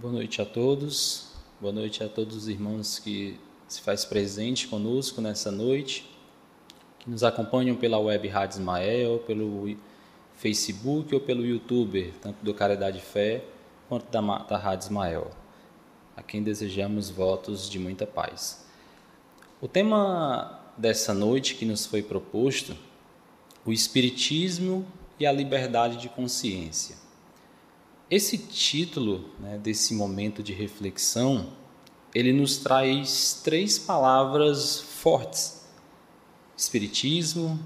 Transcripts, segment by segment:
Boa noite a todos. Boa noite a todos os irmãos que se faz presente conosco nessa noite, que nos acompanham pela web Rádio Ismael, pelo Facebook ou pelo YouTube, tanto do Caridade Fé quanto da, da Rádio Ismael, a quem desejamos votos de muita paz. O tema dessa noite que nos foi proposto, o Espiritismo e a liberdade de consciência. Esse título né, desse momento de reflexão, ele nos traz três palavras fortes: Espiritismo,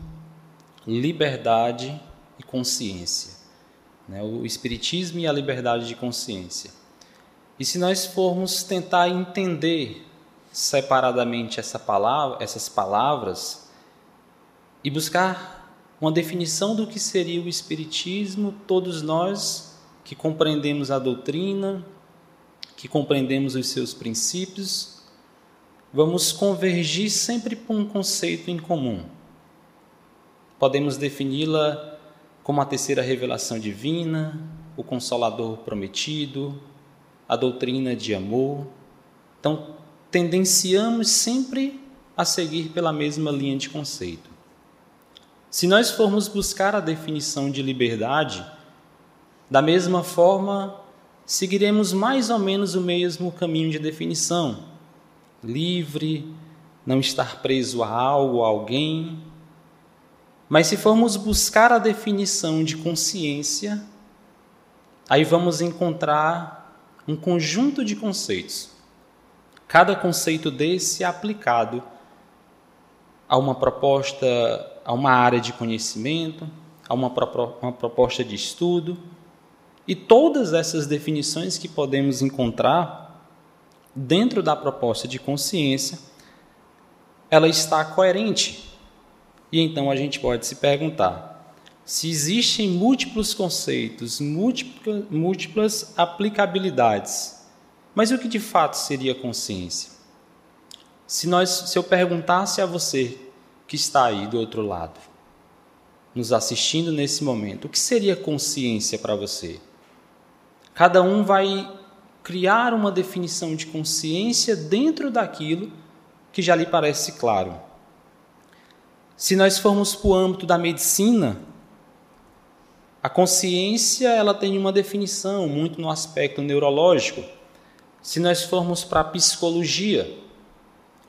liberdade e consciência. Né, o Espiritismo e a liberdade de consciência. E se nós formos tentar entender separadamente essa palavra, essas palavras e buscar uma definição do que seria o Espiritismo, todos nós que compreendemos a doutrina, que compreendemos os seus princípios, vamos convergir sempre para um conceito em comum. Podemos defini-la como a terceira revelação divina, o consolador prometido, a doutrina de amor. Então, tendenciamos sempre a seguir pela mesma linha de conceito. Se nós formos buscar a definição de liberdade, da mesma forma, seguiremos mais ou menos o mesmo caminho de definição. Livre, não estar preso a algo, a alguém. Mas se formos buscar a definição de consciência, aí vamos encontrar um conjunto de conceitos. Cada conceito desse é aplicado a uma proposta, a uma área de conhecimento, a uma, uma proposta de estudo. E todas essas definições que podemos encontrar dentro da proposta de consciência, ela está coerente. E então a gente pode se perguntar: se existem múltiplos conceitos, múltiplas, múltiplas aplicabilidades, mas o que de fato seria consciência? Se, nós, se eu perguntasse a você que está aí do outro lado, nos assistindo nesse momento, o que seria consciência para você? Cada um vai criar uma definição de consciência dentro daquilo que já lhe parece claro. Se nós formos para o âmbito da medicina, a consciência ela tem uma definição muito no aspecto neurológico. Se nós formos para a psicologia,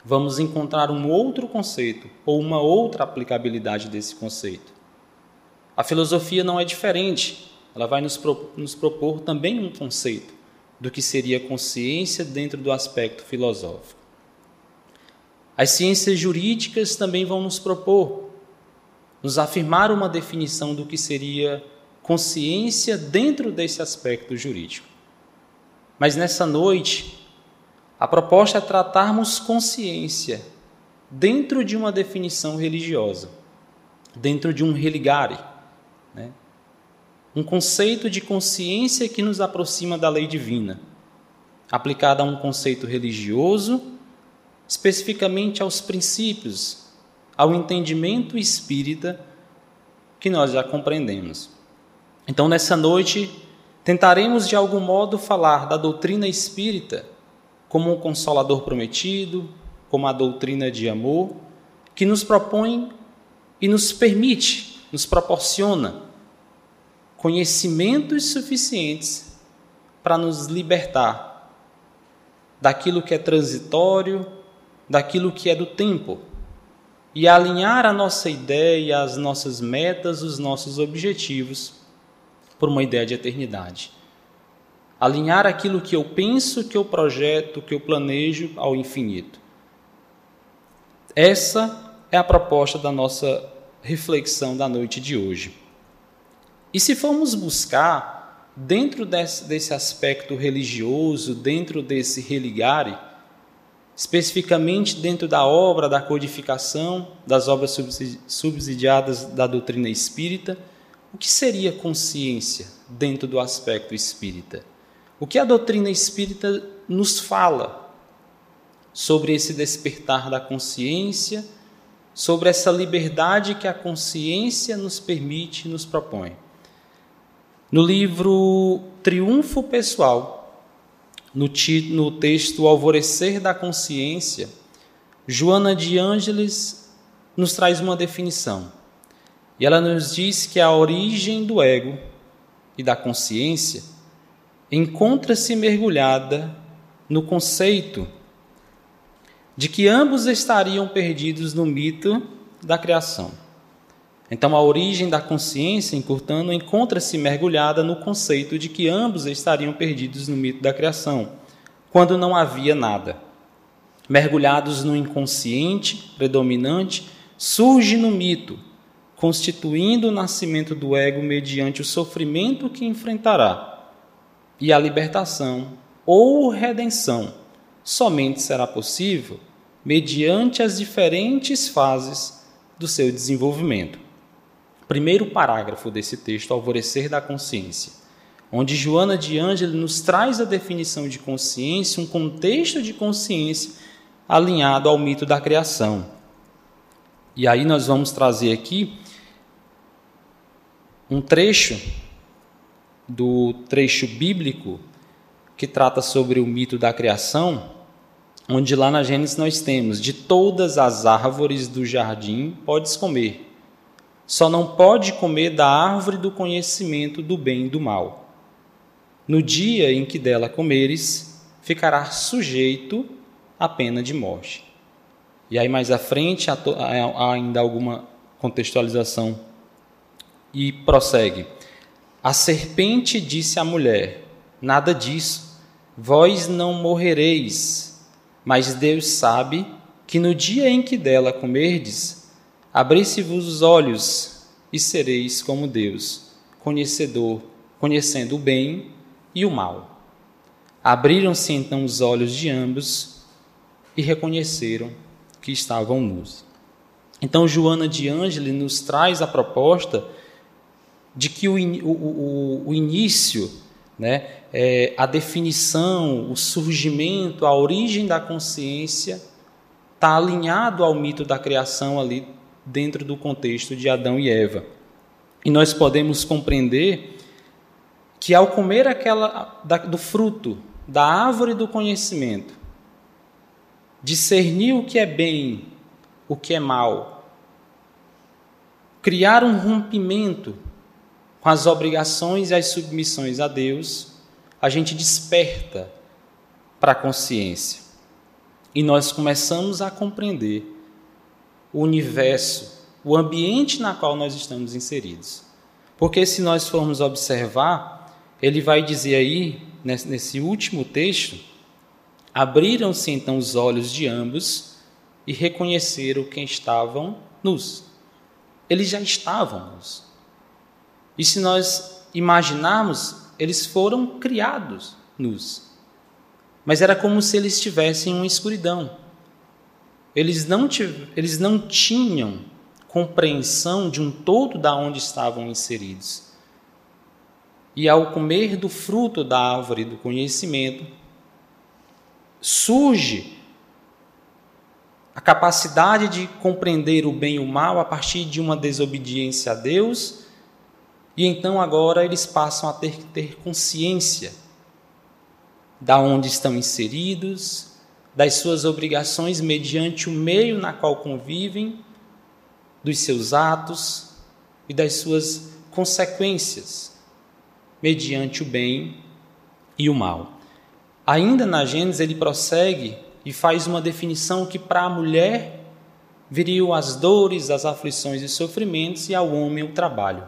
vamos encontrar um outro conceito ou uma outra aplicabilidade desse conceito. A filosofia não é diferente, ela vai nos, pro, nos propor também um conceito do que seria consciência dentro do aspecto filosófico. As ciências jurídicas também vão nos propor, nos afirmar uma definição do que seria consciência dentro desse aspecto jurídico. Mas nessa noite, a proposta é tratarmos consciência dentro de uma definição religiosa, dentro de um religare, né? Um conceito de consciência que nos aproxima da lei divina, aplicada a um conceito religioso, especificamente aos princípios, ao entendimento espírita que nós já compreendemos. Então, nessa noite, Tentaremos de algum modo falar da doutrina espírita como um consolador prometido, como a doutrina de amor, que nos propõe e nos permite, nos proporciona conhecimentos suficientes para nos libertar daquilo que é transitório, daquilo que é do tempo e alinhar a nossa ideia, as nossas metas, os nossos objetivos por uma ideia de eternidade. Alinhar aquilo que eu penso, que eu projeto, que eu planejo ao infinito. Essa é a proposta da nossa reflexão da noite de hoje. E se formos buscar, dentro desse, desse aspecto religioso, dentro desse religare, especificamente dentro da obra da codificação, das obras subsidiadas da doutrina espírita, o que seria consciência dentro do aspecto espírita? O que a doutrina espírita nos fala sobre esse despertar da consciência, sobre essa liberdade que a consciência nos permite e nos propõe? No livro Triunfo Pessoal, no, no texto Alvorecer da Consciência, Joana de Ângeles nos traz uma definição. E ela nos diz que a origem do ego e da consciência encontra-se mergulhada no conceito de que ambos estariam perdidos no mito da criação. Então, a origem da consciência, encurtando, encontra-se mergulhada no conceito de que ambos estariam perdidos no mito da criação, quando não havia nada. Mergulhados no inconsciente predominante, surge no mito, constituindo o nascimento do ego mediante o sofrimento que enfrentará, e a libertação ou redenção somente será possível mediante as diferentes fases do seu desenvolvimento primeiro parágrafo desse texto, Alvorecer da Consciência, onde Joana de Ângelo nos traz a definição de consciência, um contexto de consciência alinhado ao mito da criação. E aí nós vamos trazer aqui um trecho do trecho bíblico que trata sobre o mito da criação, onde lá na Gênesis nós temos: de todas as árvores do jardim podes comer, só não pode comer da árvore do conhecimento do bem e do mal. No dia em que dela comeres, ficará sujeito à pena de morte. E aí mais à frente há ainda alguma contextualização e prossegue. A serpente disse à mulher: Nada disso, vós não morrereis, mas Deus sabe que no dia em que dela comerdes, Abri-se-vos os olhos e sereis como Deus, conhecedor, conhecendo o bem e o mal. Abriram-se então os olhos de ambos e reconheceram que estavam nus. Então, Joana de Ângeli nos traz a proposta de que o, o, o, o início, né, é, a definição, o surgimento, a origem da consciência está alinhado ao mito da criação ali dentro do contexto de Adão e Eva. E nós podemos compreender que ao comer aquela da, do fruto da árvore do conhecimento, discernir o que é bem, o que é mal, criar um rompimento com as obrigações e as submissões a Deus, a gente desperta para a consciência. E nós começamos a compreender o universo, o ambiente na qual nós estamos inseridos. Porque se nós formos observar, ele vai dizer aí, nesse último texto, abriram-se então os olhos de ambos e reconheceram quem estavam nus. Eles já estavam nus. E se nós imaginarmos, eles foram criados nus. Mas era como se eles estivessem em uma escuridão. Eles não, eles não tinham compreensão de um todo da onde estavam inseridos. E ao comer do fruto da árvore do conhecimento, surge a capacidade de compreender o bem e o mal a partir de uma desobediência a Deus, e então agora eles passam a ter que ter consciência da onde estão inseridos, das suas obrigações mediante o meio na qual convivem, dos seus atos e das suas consequências, mediante o bem e o mal. Ainda na Gênesis, ele prossegue e faz uma definição que para a mulher viriam as dores, as aflições e sofrimentos, e ao homem o trabalho.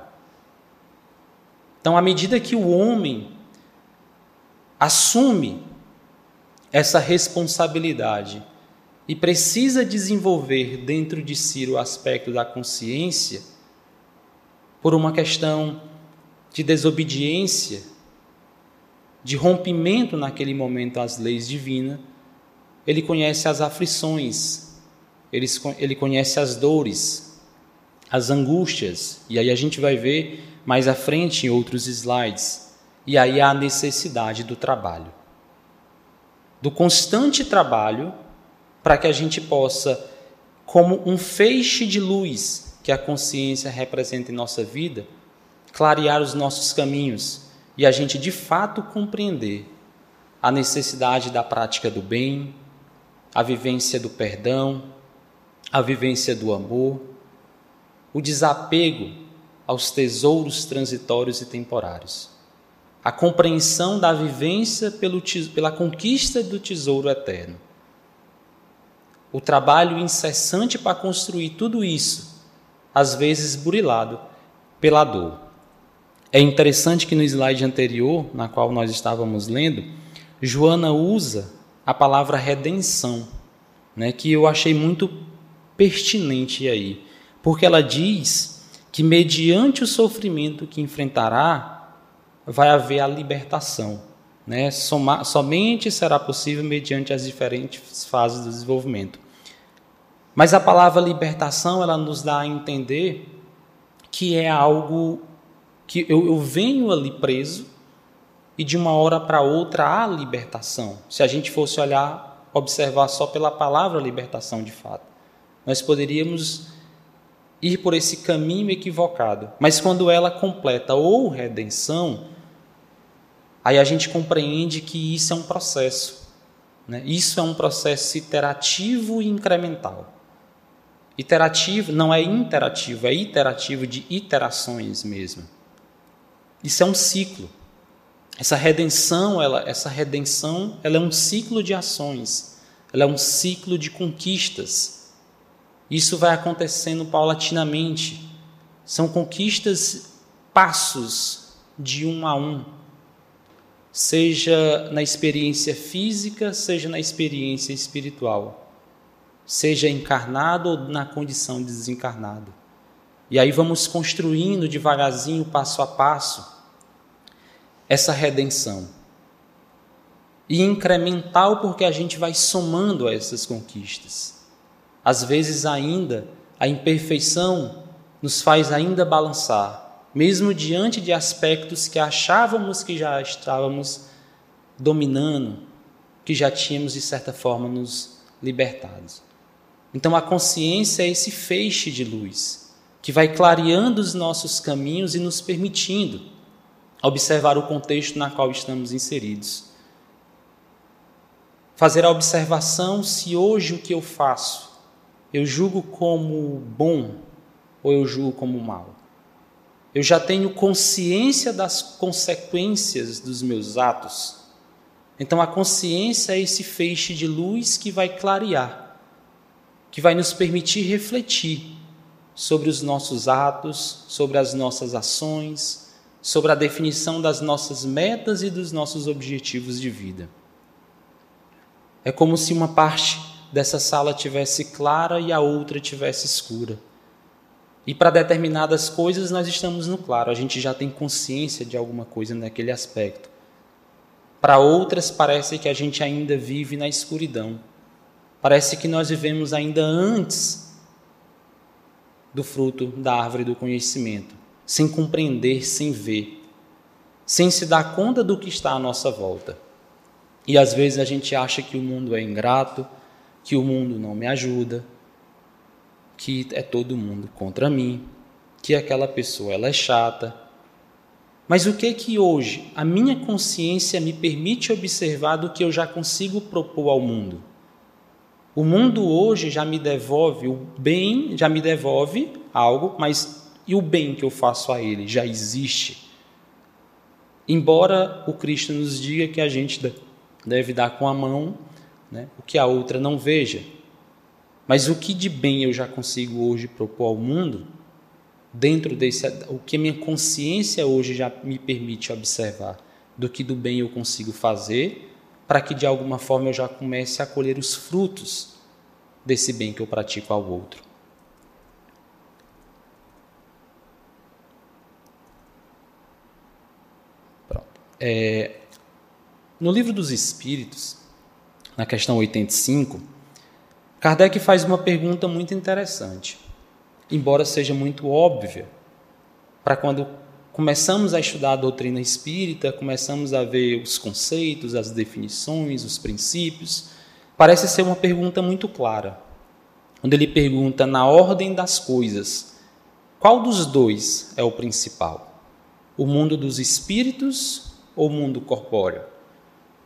Então, à medida que o homem assume essa responsabilidade e precisa desenvolver dentro de si o aspecto da consciência por uma questão de desobediência, de rompimento naquele momento às leis divinas, ele conhece as aflições, ele, conhece as dores, as angústias, e aí a gente vai ver mais à frente em outros slides, e aí a necessidade do trabalho do constante trabalho para que a gente possa, como um feixe de luz que a consciência representa em nossa vida, clarear os nossos caminhos e a gente de fato compreender a necessidade da prática do bem, a vivência do perdão, a vivência do amor, o desapego aos tesouros transitórios e temporários, a compreensão da vivência pelo, pela conquista do tesouro eterno, o trabalho incessante para construir tudo isso, às vezes burilado pela dor. É interessante que no slide anterior, na qual nós estávamos lendo, Joana usa a palavra redenção, né, que eu achei muito pertinente aí, porque ela diz que mediante o sofrimento que enfrentará, vai haver a libertação. Né? Soma, somente será possível mediante as diferentes fases do desenvolvimento. Mas a palavra libertação, ela nos dá a entender que é algo que eu, eu venho ali preso e de uma hora para outra há libertação. Se a gente fosse olhar, observar só pela palavra libertação de fato, nós poderíamos ir por esse caminho equivocado. Mas quando ela completa ou redenção, aí a gente compreende que isso é um processo. Né? Isso é um processo iterativo e incremental. Iterativo não é interativo, é iterativo de iterações mesmo. Isso é um ciclo. Essa redenção, ela, essa redenção, ela é um ciclo de ações. Ela é um ciclo de conquistas. Isso vai acontecendo paulatinamente. São conquistas, passos de um a um. Seja na experiência física, seja na experiência espiritual seja encarnado ou na condição de desencarnado. E aí vamos construindo devagarzinho, passo a passo, essa redenção. E incremental porque a gente vai somando a essas conquistas. Às vezes ainda a imperfeição nos faz ainda balançar, mesmo diante de aspectos que achávamos que já estávamos dominando, que já tínhamos de certa forma nos libertados. Então a consciência é esse feixe de luz que vai clareando os nossos caminhos e nos permitindo observar o contexto na qual estamos inseridos. Fazer a observação se hoje o que eu faço eu julgo como bom ou eu julgo como mal. Eu já tenho consciência das consequências dos meus atos. Então a consciência é esse feixe de luz que vai clarear que vai nos permitir refletir sobre os nossos atos, sobre as nossas ações, sobre a definição das nossas metas e dos nossos objetivos de vida. É como se uma parte dessa sala tivesse clara e a outra tivesse escura. E para determinadas coisas nós estamos no claro, a gente já tem consciência de alguma coisa naquele aspecto. Para outras parece que a gente ainda vive na escuridão Parece que nós vivemos ainda antes do fruto da árvore do conhecimento, sem compreender, sem ver, sem se dar conta do que está à nossa volta. E às vezes a gente acha que o mundo é ingrato, que o mundo não me ajuda, que é todo mundo contra mim, que aquela pessoa ela é chata. Mas o que que hoje a minha consciência me permite observar do que eu já consigo propor ao mundo? O mundo hoje já me devolve o bem, já me devolve algo, mas e o bem que eu faço a ele já existe. Embora o Cristo nos diga que a gente deve dar com a mão né, o que a outra não veja. Mas o que de bem eu já consigo hoje propor ao mundo, dentro desse, o que minha consciência hoje já me permite observar, do que do bem eu consigo fazer para que de alguma forma eu já comece a colher os frutos desse bem que eu pratico ao outro. É, no livro dos Espíritos, na questão 85, Kardec faz uma pergunta muito interessante, embora seja muito óbvia, para quando começamos a estudar a doutrina espírita, começamos a ver os conceitos, as definições, os princípios, parece ser uma pergunta muito clara. Onde ele pergunta na ordem das coisas, qual dos dois é o principal? O mundo dos espíritos ou o mundo corpóreo?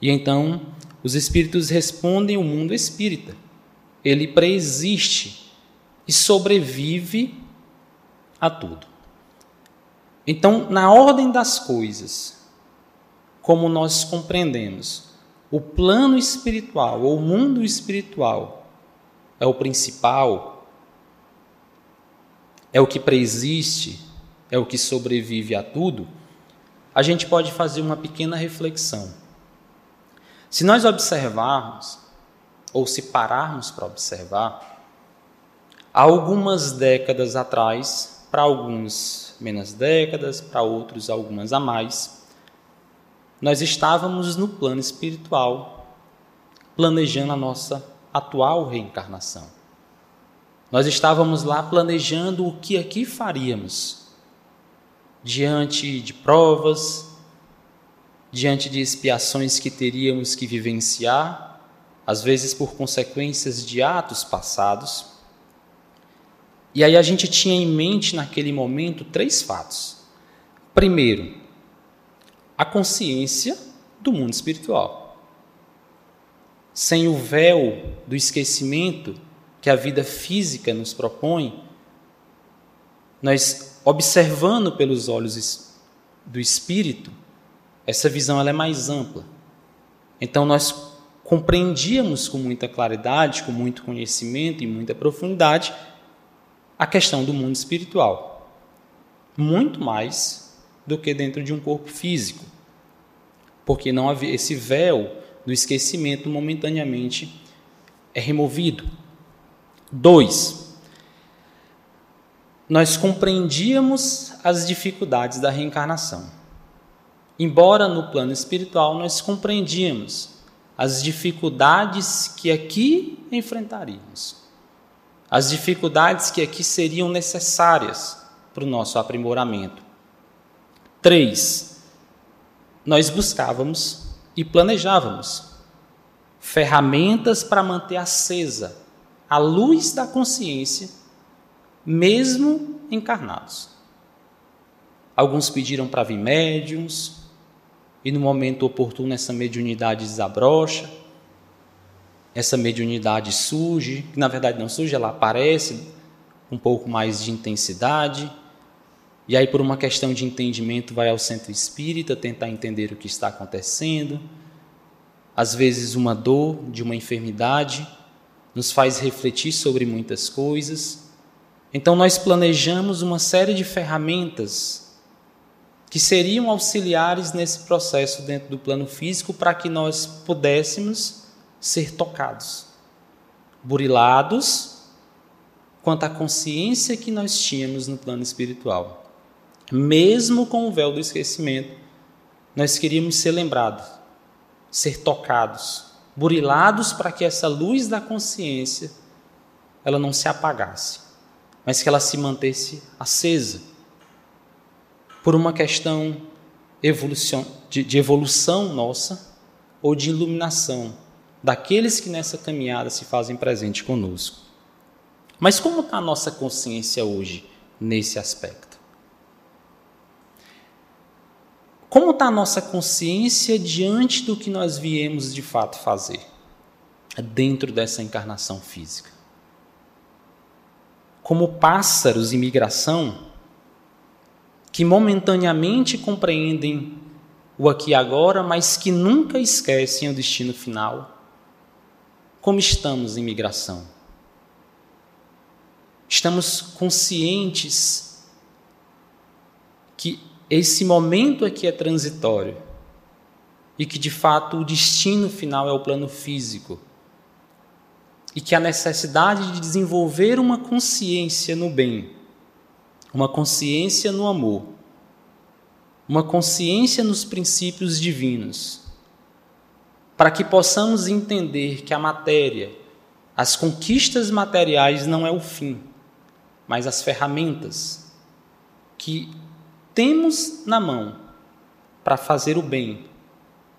E então os espíritos respondem o mundo espírita. Ele preexiste e sobrevive a tudo. Então, na ordem das coisas, como nós compreendemos, o plano espiritual ou o mundo espiritual é o principal, é o que preexiste, é o que sobrevive a tudo, a gente pode fazer uma pequena reflexão. Se nós observarmos, ou se pararmos para observar, há algumas décadas atrás, para alguns menos décadas, para outros algumas a mais, nós estávamos no plano espiritual, planejando a nossa atual reencarnação. Nós estávamos lá planejando o que aqui faríamos diante de provas, diante de expiações que teríamos que vivenciar, às vezes por consequências de atos passados. E aí a gente tinha em mente naquele momento três fatos. Primeiro, a consciência do mundo espiritual. Sem o véu do esquecimento que a vida física nos propõe, nós observando pelos olhos do espírito, essa visão ela é mais ampla. Então nós compreendíamos com muita claridade, com muito conhecimento e muita profundidade a questão do mundo espiritual. Muito mais do que dentro de um corpo físico. Porque não havia esse véu do esquecimento momentaneamente é removido. Dois, nós compreendíamos as dificuldades da reencarnação. Embora no plano espiritual nós compreendíamos as dificuldades que aqui enfrentaríamos, as dificuldades que aqui seriam necessárias para o nosso aprimoramento. Três, nós buscávamos e planejávamos ferramentas para manter acesa a luz da consciência, mesmo encarnados. Alguns pediram para vir médiums, e no momento oportuno essa mediunidade desabrocha, essa mediunidade surge, que na verdade não surge, ela aparece um pouco mais de intensidade, e aí por uma questão de entendimento vai ao centro espírita tentar entender o que está acontecendo. Às vezes uma dor de uma enfermidade nos faz refletir sobre muitas coisas. Então nós planejamos uma série de ferramentas que seriam auxiliares nesse processo dentro do plano físico para que nós pudéssemos ser tocados, burilados quanto à consciência que nós tínhamos no plano espiritual. Mesmo com o véu do esquecimento, nós queríamos ser lembrados, ser tocados, burilados para que essa luz da consciência ela não se apagasse, mas que ela se mantesse acesa por uma questão de evolução nossa ou de iluminação daqueles que nessa caminhada se fazem presente conosco. Mas como está a nossa consciência hoje nesse aspecto? Como está a nossa consciência diante do que nós viemos de fato fazer dentro dessa encarnação física? Como pássaros em migração, que momentaneamente compreendem o aqui e agora, mas que nunca esquecem o destino final. Como estamos em migração? Estamos conscientes que esse momento aqui é transitório e que de fato o destino final é o plano físico e que a necessidade de desenvolver uma consciência no bem uma consciência no amor, uma consciência nos princípios divinos, para que possamos entender que a matéria, as conquistas materiais não é o fim, mas as ferramentas que temos na mão para fazer o bem,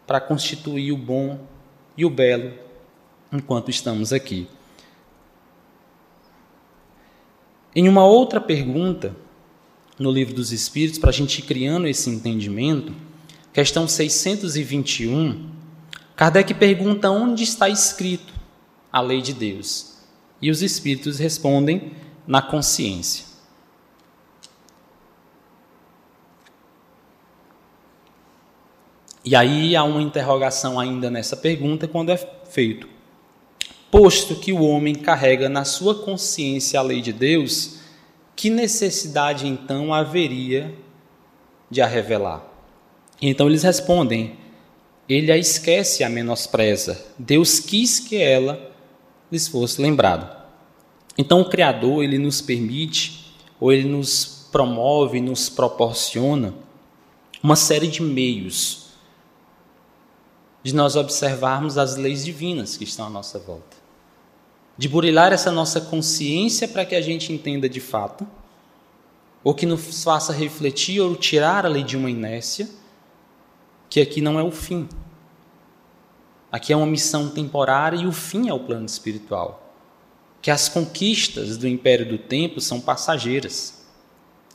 para constituir o bom e o belo enquanto estamos aqui. Em uma outra pergunta, no Livro dos Espíritos, para a gente ir criando esse entendimento, questão 621, Kardec pergunta onde está escrito a lei de Deus. E os espíritos respondem na consciência. E aí há uma interrogação ainda nessa pergunta quando é feito. Posto que o homem carrega na sua consciência a lei de Deus, que necessidade então haveria de a revelar? Então eles respondem: ele a esquece e a menospreza. Deus quis que ela lhes fosse lembrada. Então o Criador ele nos permite ou ele nos promove, nos proporciona uma série de meios de nós observarmos as leis divinas que estão à nossa volta. De burilar essa nossa consciência para que a gente entenda de fato, ou que nos faça refletir ou tirar a lei de uma inércia, que aqui não é o fim. Aqui é uma missão temporária e o fim é o plano espiritual. Que as conquistas do império do tempo são passageiras.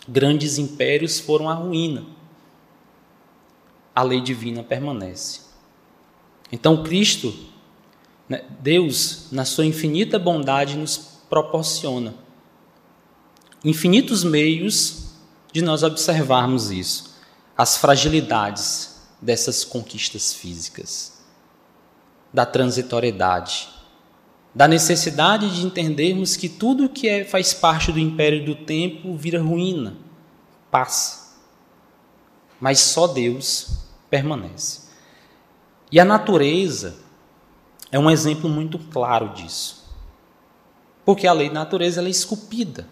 Grandes impérios foram à ruína. A lei divina permanece. Então, Cristo, Deus, na sua infinita bondade, nos proporciona infinitos meios de nós observarmos isso, as fragilidades dessas conquistas físicas, da transitoriedade, da necessidade de entendermos que tudo que é, faz parte do império do tempo vira ruína, passa. Mas só Deus permanece. E a natureza é um exemplo muito claro disso. Porque a lei da natureza é esculpida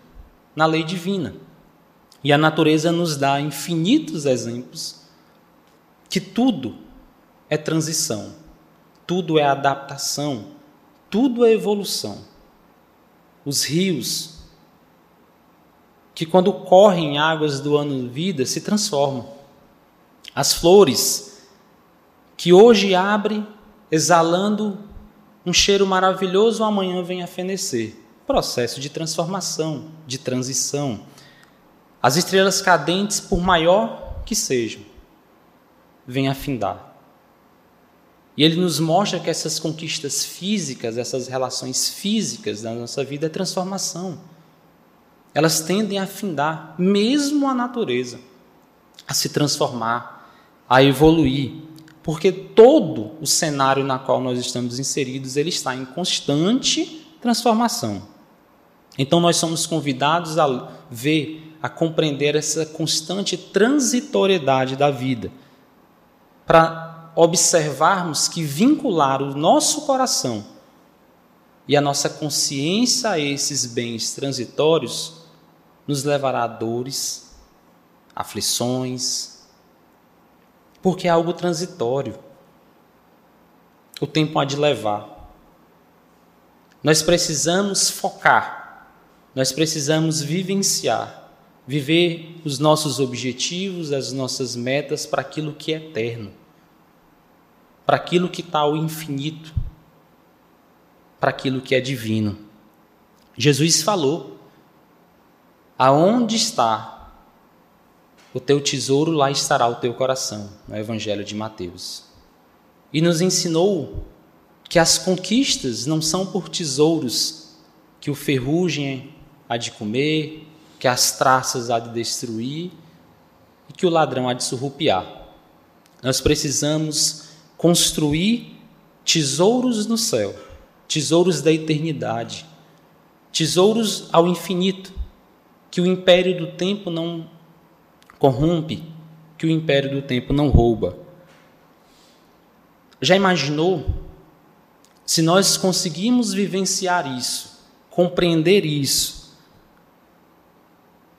na lei divina. E a natureza nos dá infinitos exemplos que tudo é transição, tudo é adaptação, tudo é evolução. Os rios, que quando correm águas do ano vida, se transformam. As flores, que hoje abre exalando um cheiro maravilhoso, amanhã vem a fenecer. Processo de transformação, de transição. As estrelas cadentes, por maior que sejam, vêm a findar. E ele nos mostra que essas conquistas físicas, essas relações físicas da nossa vida é transformação. Elas tendem a findar, mesmo a natureza, a se transformar, a evoluir porque todo o cenário na qual nós estamos inseridos ele está em constante transformação. Então nós somos convidados a ver, a compreender essa constante transitoriedade da vida, para observarmos que vincular o nosso coração e a nossa consciência a esses bens transitórios nos levará a dores, aflições, porque é algo transitório. O tempo há de levar. Nós precisamos focar, nós precisamos vivenciar, viver os nossos objetivos, as nossas metas para aquilo que é eterno, para aquilo que está ao infinito, para aquilo que é divino. Jesus falou: aonde está o teu tesouro lá estará o teu coração, no Evangelho de Mateus. E nos ensinou que as conquistas não são por tesouros que o ferrugem há de comer, que as traças há de destruir e que o ladrão há de surrupiar. Nós precisamos construir tesouros no céu, tesouros da eternidade, tesouros ao infinito, que o império do tempo não corrompe, que o império do tempo não rouba. Já imaginou se nós conseguimos vivenciar isso, compreender isso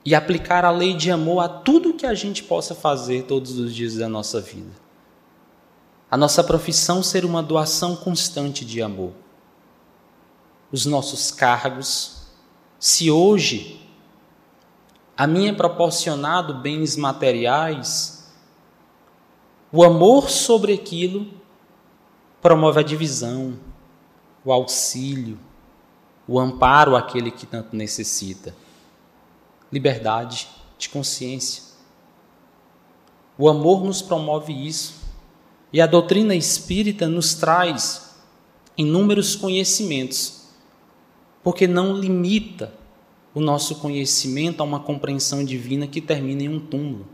e aplicar a lei de amor a tudo que a gente possa fazer todos os dias da nossa vida? A nossa profissão ser uma doação constante de amor. Os nossos cargos, se hoje a mim é proporcionado bens materiais, o amor sobre aquilo promove a divisão, o auxílio, o amparo àquele que tanto necessita. Liberdade de consciência. O amor nos promove isso. E a doutrina espírita nos traz inúmeros conhecimentos, porque não limita o nosso conhecimento a uma compreensão divina que termina em um túmulo.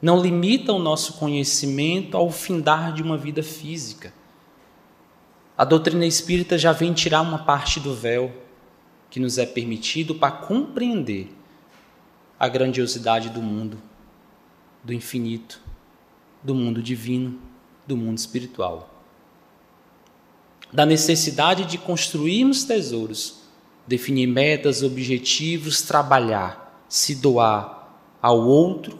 Não limita o nosso conhecimento ao findar de uma vida física. A doutrina espírita já vem tirar uma parte do véu que nos é permitido para compreender a grandiosidade do mundo, do infinito, do mundo divino, do mundo espiritual. Da necessidade de construirmos tesouros, definir metas, objetivos, trabalhar, se doar ao outro,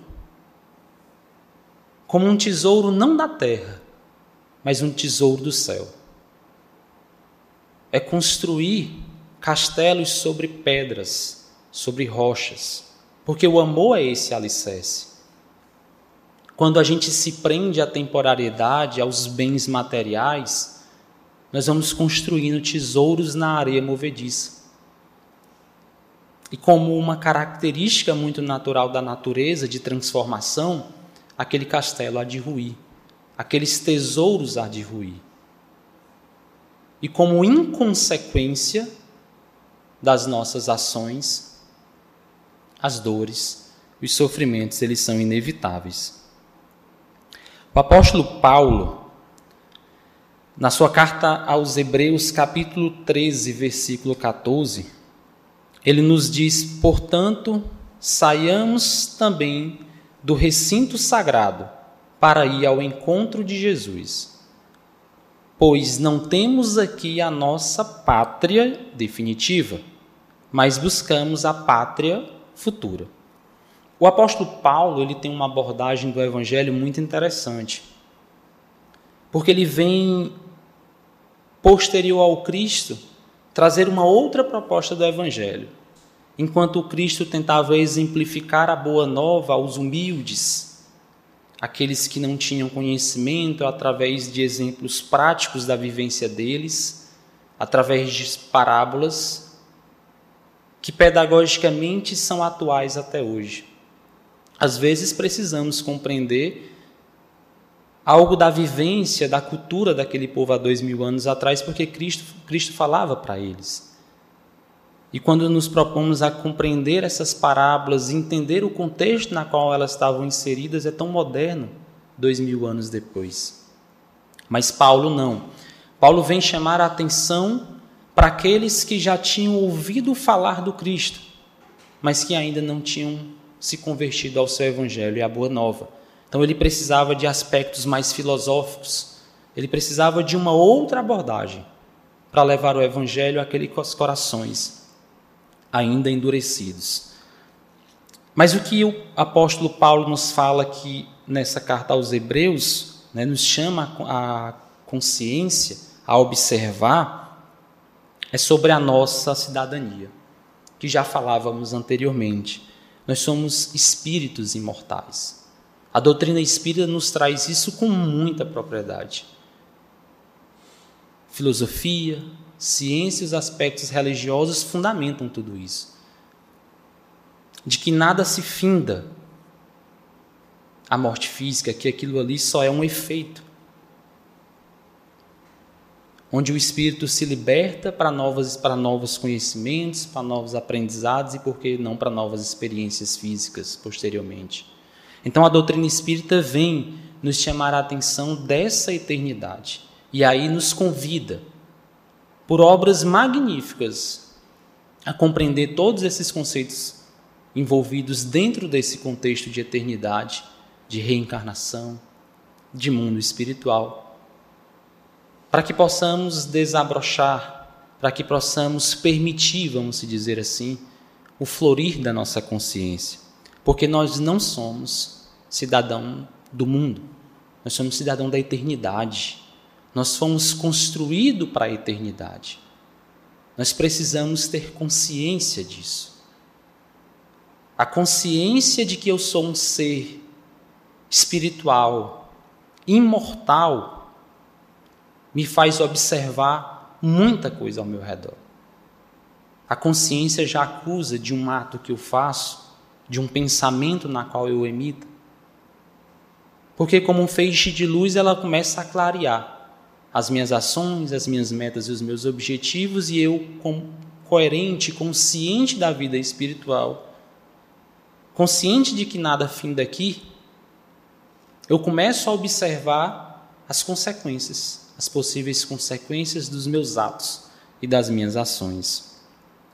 como um tesouro não da terra, mas um tesouro do céu. É construir castelos sobre pedras, sobre rochas, porque o amor é esse alicerce. Quando a gente se prende à temporariedade, aos bens materiais, nós vamos construindo tesouros na areia movediça. E como uma característica muito natural da natureza de transformação, aquele castelo há de ruir, aqueles tesouros há de ruir. E como inconsequência das nossas ações, as dores, os sofrimentos, eles são inevitáveis. O apóstolo Paulo, na sua carta aos Hebreus, capítulo 13, versículo 14, ele nos diz: Portanto, saiamos também do recinto sagrado para ir ao encontro de Jesus. Pois não temos aqui a nossa pátria definitiva, mas buscamos a pátria futura. O apóstolo Paulo ele tem uma abordagem do evangelho muito interessante. Porque ele vem posterior ao Cristo trazer uma outra proposta do evangelho. Enquanto Cristo tentava exemplificar a boa nova aos humildes, aqueles que não tinham conhecimento através de exemplos práticos da vivência deles, através de parábolas que pedagogicamente são atuais até hoje. Às vezes precisamos compreender algo da vivência, da cultura daquele povo há dois mil anos atrás, porque Cristo, Cristo falava para eles. E quando nos propomos a compreender essas parábolas, entender o contexto na qual elas estavam inseridas, é tão moderno dois mil anos depois. Mas Paulo não. Paulo vem chamar a atenção para aqueles que já tinham ouvido falar do Cristo, mas que ainda não tinham se convertido ao seu evangelho e à boa nova. Então ele precisava de aspectos mais filosóficos, ele precisava de uma outra abordagem para levar o evangelho àqueles corações ainda endurecidos. Mas o que o apóstolo Paulo nos fala aqui nessa carta aos Hebreus, né, nos chama a consciência, a observar, é sobre a nossa cidadania, que já falávamos anteriormente. Nós somos espíritos imortais. A doutrina espírita nos traz isso com muita propriedade. Filosofia, ciência e os aspectos religiosos fundamentam tudo isso. De que nada se finda a morte física, que aquilo ali só é um efeito onde o espírito se liberta para novos, para novos conhecimentos, para novos aprendizados e, por que não, para novas experiências físicas posteriormente. Então, a doutrina espírita vem nos chamar a atenção dessa eternidade e aí nos convida, por obras magníficas, a compreender todos esses conceitos envolvidos dentro desse contexto de eternidade, de reencarnação, de mundo espiritual para que possamos desabrochar, para que possamos permitir, vamos dizer assim, o florir da nossa consciência. Porque nós não somos cidadão do mundo, nós somos cidadão da eternidade. Nós fomos construídos para a eternidade. Nós precisamos ter consciência disso. A consciência de que eu sou um ser espiritual, imortal, me faz observar muita coisa ao meu redor. A consciência já acusa de um ato que eu faço, de um pensamento na qual eu emito. Porque, como um feixe de luz, ela começa a clarear as minhas ações, as minhas metas e os meus objetivos, e eu, coerente, consciente da vida espiritual, consciente de que nada fim daqui, eu começo a observar as consequências, as possíveis consequências dos meus atos e das minhas ações.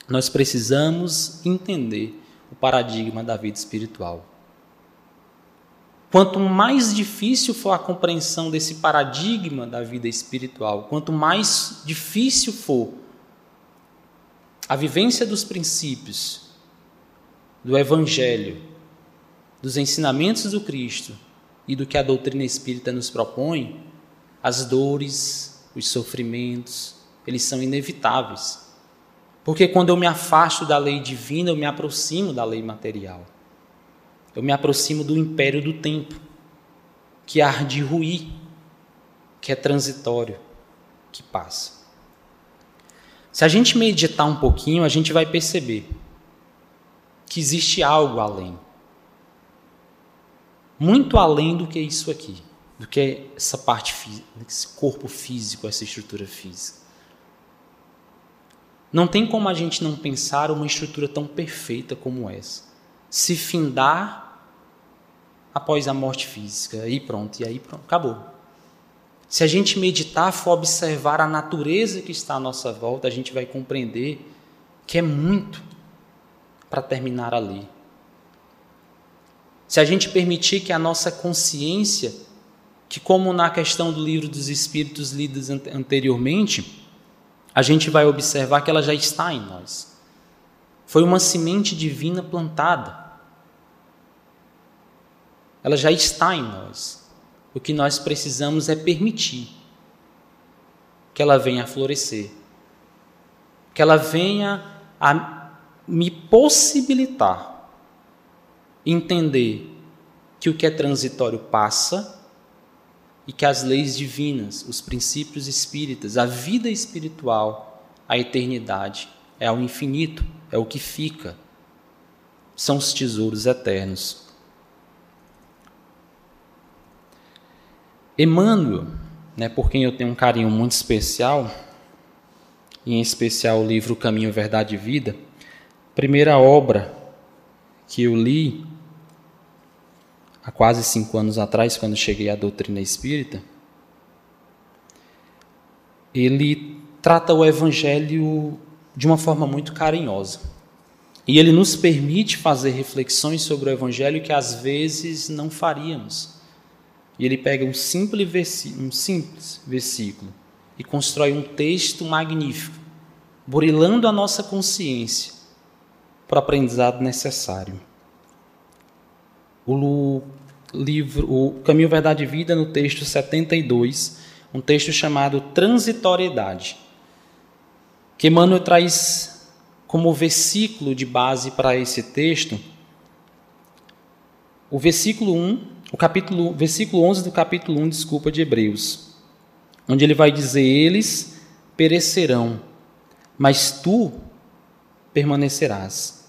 Nós precisamos entender o paradigma da vida espiritual. Quanto mais difícil for a compreensão desse paradigma da vida espiritual, quanto mais difícil for a vivência dos princípios, do Evangelho, dos ensinamentos do Cristo e do que a doutrina espírita nos propõe, as dores, os sofrimentos, eles são inevitáveis. Porque quando eu me afasto da lei divina, eu me aproximo da lei material. Eu me aproximo do império do tempo, que há de ruir, que é transitório, que passa. Se a gente meditar um pouquinho, a gente vai perceber que existe algo além. Muito além do que isso aqui, do que essa parte esse corpo físico, essa estrutura física. Não tem como a gente não pensar uma estrutura tão perfeita como essa. Se findar após a morte física. E pronto, e aí pronto, acabou. Se a gente meditar, for observar a natureza que está à nossa volta, a gente vai compreender que é muito para terminar ali. Se a gente permitir que a nossa consciência, que como na questão do livro dos Espíritos lidos anteriormente, a gente vai observar que ela já está em nós. Foi uma semente divina plantada ela já está em nós. O que nós precisamos é permitir que ela venha a florescer, que ela venha a me possibilitar entender que o que é transitório passa e que as leis divinas, os princípios espíritas, a vida espiritual, a eternidade é ao infinito, é o que fica, são os tesouros eternos. Emmanuel, né, por quem eu tenho um carinho muito especial, e em especial o livro Caminho, Verdade e Vida, primeira obra que eu li há quase cinco anos atrás, quando cheguei à doutrina espírita, ele trata o Evangelho de uma forma muito carinhosa. E ele nos permite fazer reflexões sobre o Evangelho que às vezes não faríamos. E ele pega um simples, versículo, um simples versículo e constrói um texto magnífico, burilando a nossa consciência para o aprendizado necessário. O livro, o Caminho, Verdade e Vida, no texto 72, um texto chamado Transitoriedade, que Emmanuel traz como versículo de base para esse texto. O versículo 1 o capítulo, versículo 11 do capítulo 1, desculpa, de Hebreus, onde ele vai dizer: Eles perecerão, mas tu permanecerás,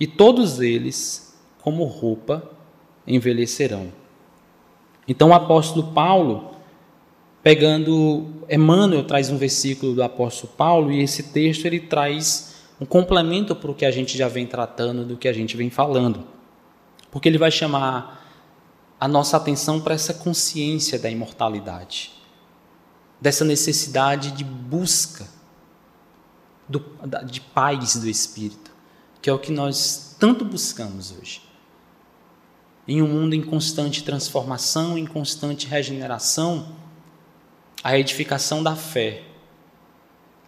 e todos eles, como roupa, envelhecerão. Então o apóstolo Paulo, pegando Emmanuel, traz um versículo do apóstolo Paulo, e esse texto ele traz um complemento para o que a gente já vem tratando, do que a gente vem falando. Porque ele vai chamar a nossa atenção para essa consciência da imortalidade, dessa necessidade de busca do, de paz do espírito, que é o que nós tanto buscamos hoje. Em um mundo em constante transformação, em constante regeneração, a edificação da fé,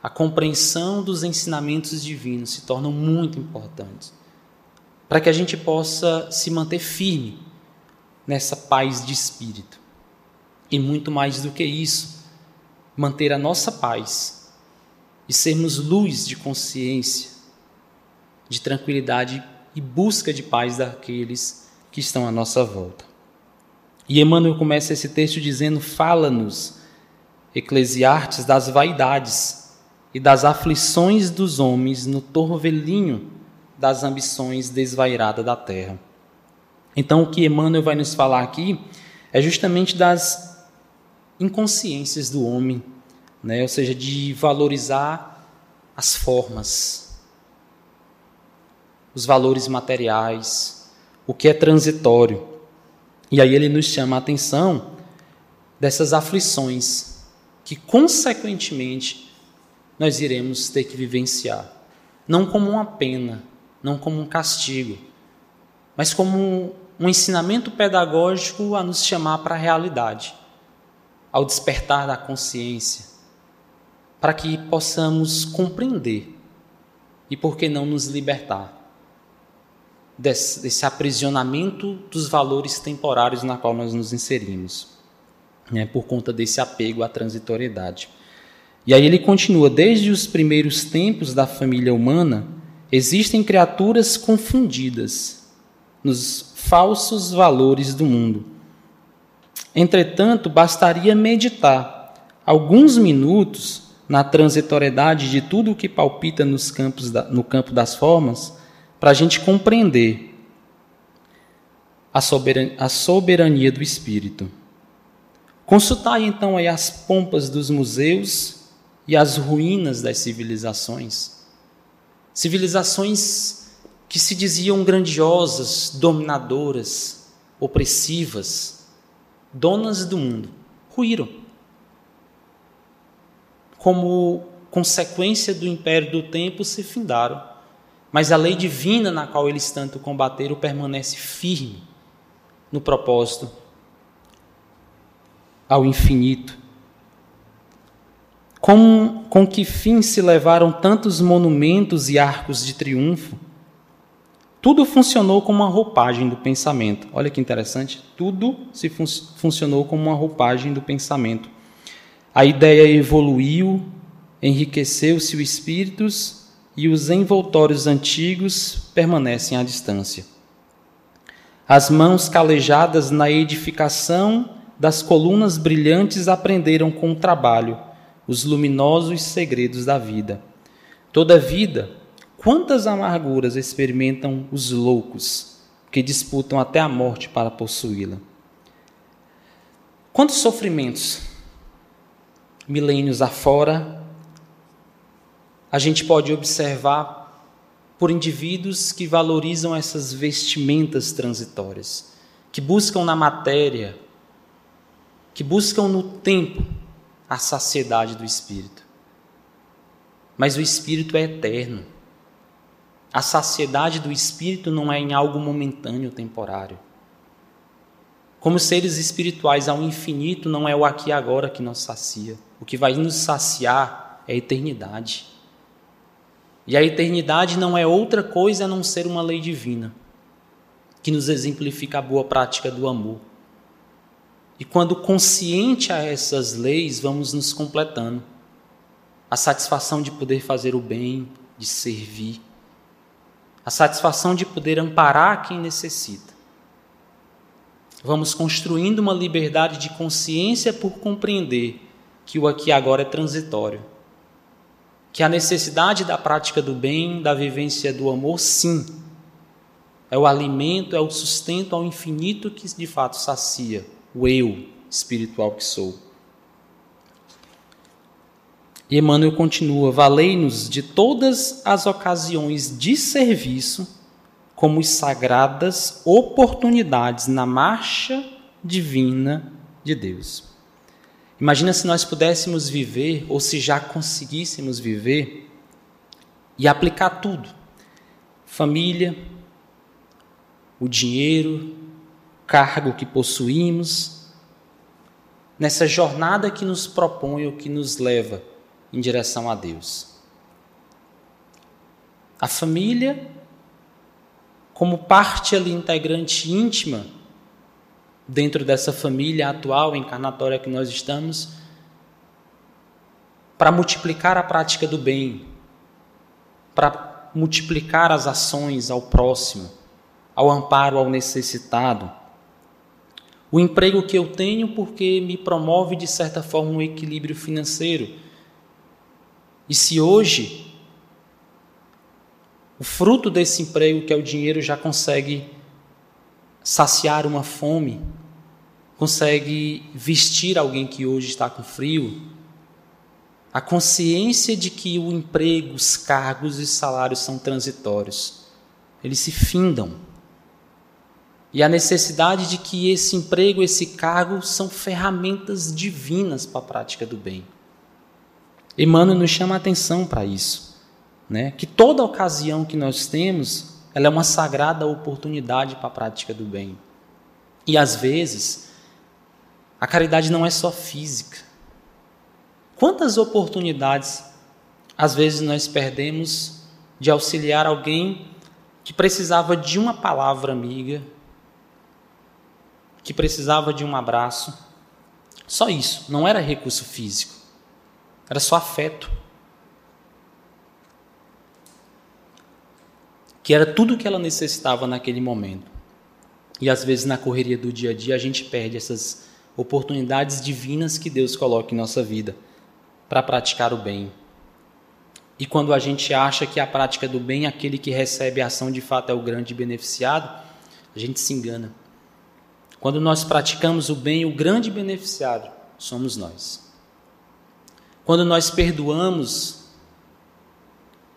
a compreensão dos ensinamentos divinos se tornam muito importantes para que a gente possa se manter firme nessa paz de espírito. E muito mais do que isso, manter a nossa paz e sermos luz de consciência, de tranquilidade e busca de paz daqueles que estão à nossa volta. E Emmanuel começa esse texto dizendo: Fala-nos, Eclesiastes, das vaidades e das aflições dos homens no torvelinho das ambições desvairadas da terra. Então, o que Emmanuel vai nos falar aqui é justamente das inconsciências do homem, né? ou seja, de valorizar as formas, os valores materiais, o que é transitório. E aí ele nos chama a atenção dessas aflições que, consequentemente, nós iremos ter que vivenciar. Não como uma pena, não como um castigo, mas como um ensinamento pedagógico a nos chamar para a realidade, ao despertar da consciência, para que possamos compreender e, por que não, nos libertar desse, desse aprisionamento dos valores temporários na qual nós nos inserimos, né, por conta desse apego à transitoriedade. E aí ele continua: desde os primeiros tempos da família humana, existem criaturas confundidas nos falsos valores do mundo. Entretanto, bastaria meditar alguns minutos na transitoriedade de tudo o que palpita nos campos da, no campo das formas para a gente compreender a soberania, a soberania do Espírito. Consultai então aí as pompas dos museus e as ruínas das civilizações. Civilizações que se diziam grandiosas, dominadoras, opressivas, donas do mundo, ruíram. Como consequência do império do tempo, se findaram. Mas a lei divina na qual eles tanto combateram permanece firme no propósito ao infinito. Com, com que fim se levaram tantos monumentos e arcos de triunfo? Tudo funcionou como uma roupagem do pensamento. Olha que interessante. Tudo se fun funcionou como uma roupagem do pensamento. A ideia evoluiu, enriqueceu-se os espíritos e os envoltórios antigos permanecem à distância. As mãos calejadas na edificação das colunas brilhantes aprenderam com o trabalho os luminosos segredos da vida. Toda vida, quantas amarguras experimentam os loucos que disputam até a morte para possuí-la? Quantos sofrimentos, milênios afora, a gente pode observar por indivíduos que valorizam essas vestimentas transitórias, que buscam na matéria, que buscam no tempo a saciedade do espírito. Mas o espírito é eterno. A saciedade do espírito não é em algo momentâneo, temporário. Como seres espirituais ao infinito, não é o aqui e agora que nos sacia. O que vai nos saciar é a eternidade. E a eternidade não é outra coisa a não ser uma lei divina, que nos exemplifica a boa prática do amor. E quando consciente a essas leis, vamos nos completando. A satisfação de poder fazer o bem, de servir. A satisfação de poder amparar quem necessita. Vamos construindo uma liberdade de consciência por compreender que o aqui agora é transitório que a necessidade da prática do bem, da vivência do amor, sim, é o alimento, é o sustento ao infinito que de fato sacia o eu espiritual que sou. E Emmanuel continua: valei-nos de todas as ocasiões de serviço como sagradas oportunidades na marcha divina de Deus. Imagina se nós pudéssemos viver, ou se já conseguíssemos viver, e aplicar tudo: família, o dinheiro, cargo que possuímos, nessa jornada que nos propõe ou que nos leva em direção a Deus. A família, como parte ali integrante íntima dentro dessa família atual, encarnatória que nós estamos, para multiplicar a prática do bem, para multiplicar as ações ao próximo, ao amparo ao necessitado. O emprego que eu tenho porque me promove de certa forma um equilíbrio financeiro. E se hoje o fruto desse emprego, que é o dinheiro, já consegue saciar uma fome, consegue vestir alguém que hoje está com frio, a consciência de que o emprego, os cargos e salários são transitórios. Eles se findam. E a necessidade de que esse emprego, esse cargo são ferramentas divinas para a prática do bem. Emmanuel nos chama a atenção para isso, né? Que toda ocasião que nós temos, ela é uma sagrada oportunidade para a prática do bem. E às vezes, a caridade não é só física. Quantas oportunidades às vezes nós perdemos de auxiliar alguém que precisava de uma palavra amiga, que precisava de um abraço. Só isso, não era recurso físico. Era só afeto. Que era tudo o que ela necessitava naquele momento. E às vezes na correria do dia a dia a gente perde essas oportunidades divinas que Deus coloca em nossa vida para praticar o bem. E quando a gente acha que a prática do bem, aquele que recebe a ação de fato é o grande beneficiado, a gente se engana. Quando nós praticamos o bem, o grande beneficiado somos nós. Quando nós perdoamos,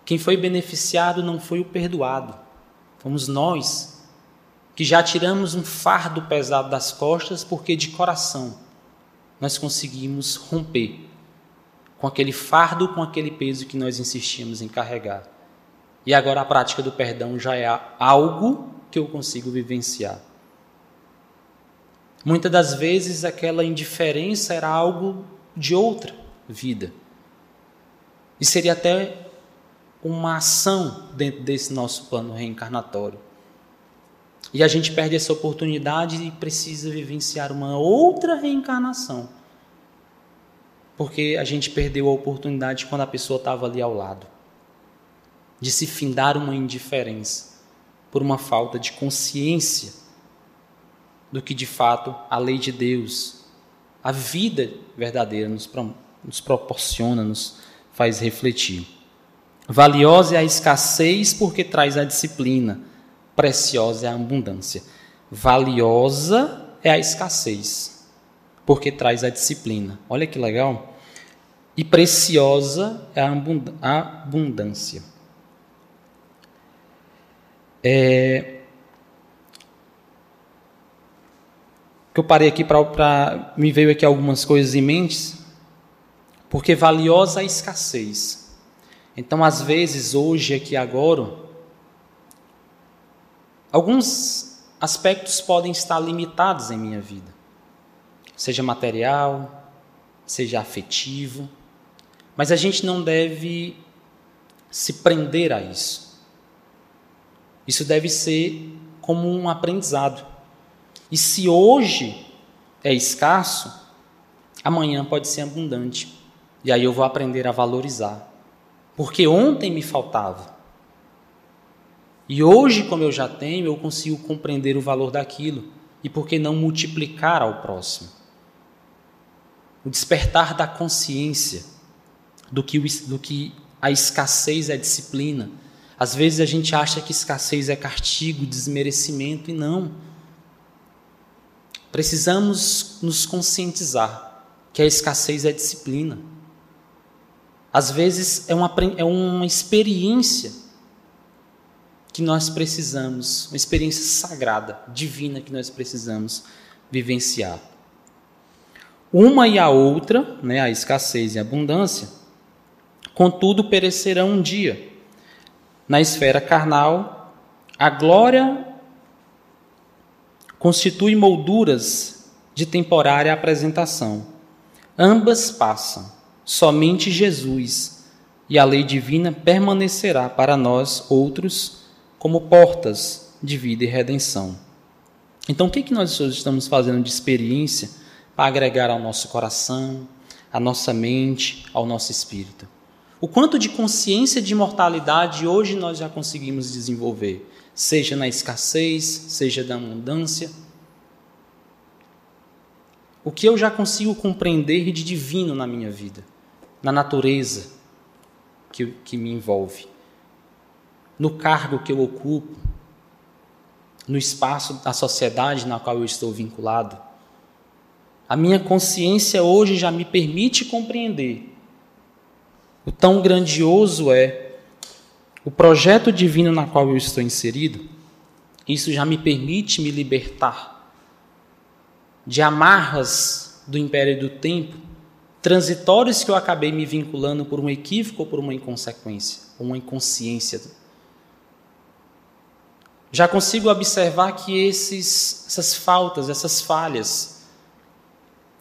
quem foi beneficiado não foi o perdoado, fomos nós que já tiramos um fardo pesado das costas porque de coração nós conseguimos romper com aquele fardo, com aquele peso que nós insistíamos em carregar. E agora a prática do perdão já é algo que eu consigo vivenciar. Muitas das vezes aquela indiferença era algo de outra vida. E seria até uma ação dentro desse nosso plano reencarnatório. E a gente perde essa oportunidade e precisa vivenciar uma outra reencarnação. Porque a gente perdeu a oportunidade quando a pessoa estava ali ao lado. De se findar uma indiferença por uma falta de consciência do que de fato a lei de Deus, a vida verdadeira nos nos proporciona, nos faz refletir. Valiosa é a escassez porque traz a disciplina, preciosa é a abundância. Valiosa é a escassez porque traz a disciplina. Olha que legal. E preciosa é a abundância. É, que eu parei aqui para me veio aqui algumas coisas em mente porque valiosa a escassez. Então, às vezes, hoje, aqui agora, alguns aspectos podem estar limitados em minha vida, seja material, seja afetivo, mas a gente não deve se prender a isso. Isso deve ser como um aprendizado. E se hoje é escasso, amanhã pode ser abundante. E aí eu vou aprender a valorizar. Porque ontem me faltava. E hoje, como eu já tenho, eu consigo compreender o valor daquilo. E por que não multiplicar ao próximo? O despertar da consciência do que, do que a escassez é disciplina. Às vezes a gente acha que escassez é castigo, desmerecimento, e não. Precisamos nos conscientizar que a escassez é disciplina. Às vezes é uma, é uma experiência que nós precisamos, uma experiência sagrada, divina que nós precisamos vivenciar. Uma e a outra, né, a escassez e a abundância, contudo perecerão um dia. Na esfera carnal, a glória constitui molduras de temporária apresentação. Ambas passam Somente Jesus e a lei divina permanecerá para nós outros como portas de vida e redenção. Então, o que, que nós estamos fazendo de experiência para agregar ao nosso coração, à nossa mente, ao nosso espírito? O quanto de consciência de mortalidade hoje nós já conseguimos desenvolver, seja na escassez, seja na abundância. O que eu já consigo compreender de divino na minha vida? na natureza que, que me envolve, no cargo que eu ocupo, no espaço da sociedade na qual eu estou vinculado. A minha consciência hoje já me permite compreender o tão grandioso é o projeto divino na qual eu estou inserido. Isso já me permite me libertar de amarras do império do tempo, transitórios que eu acabei me vinculando por um equívoco ou por uma inconsequência, uma inconsciência. Já consigo observar que esses, essas faltas, essas falhas,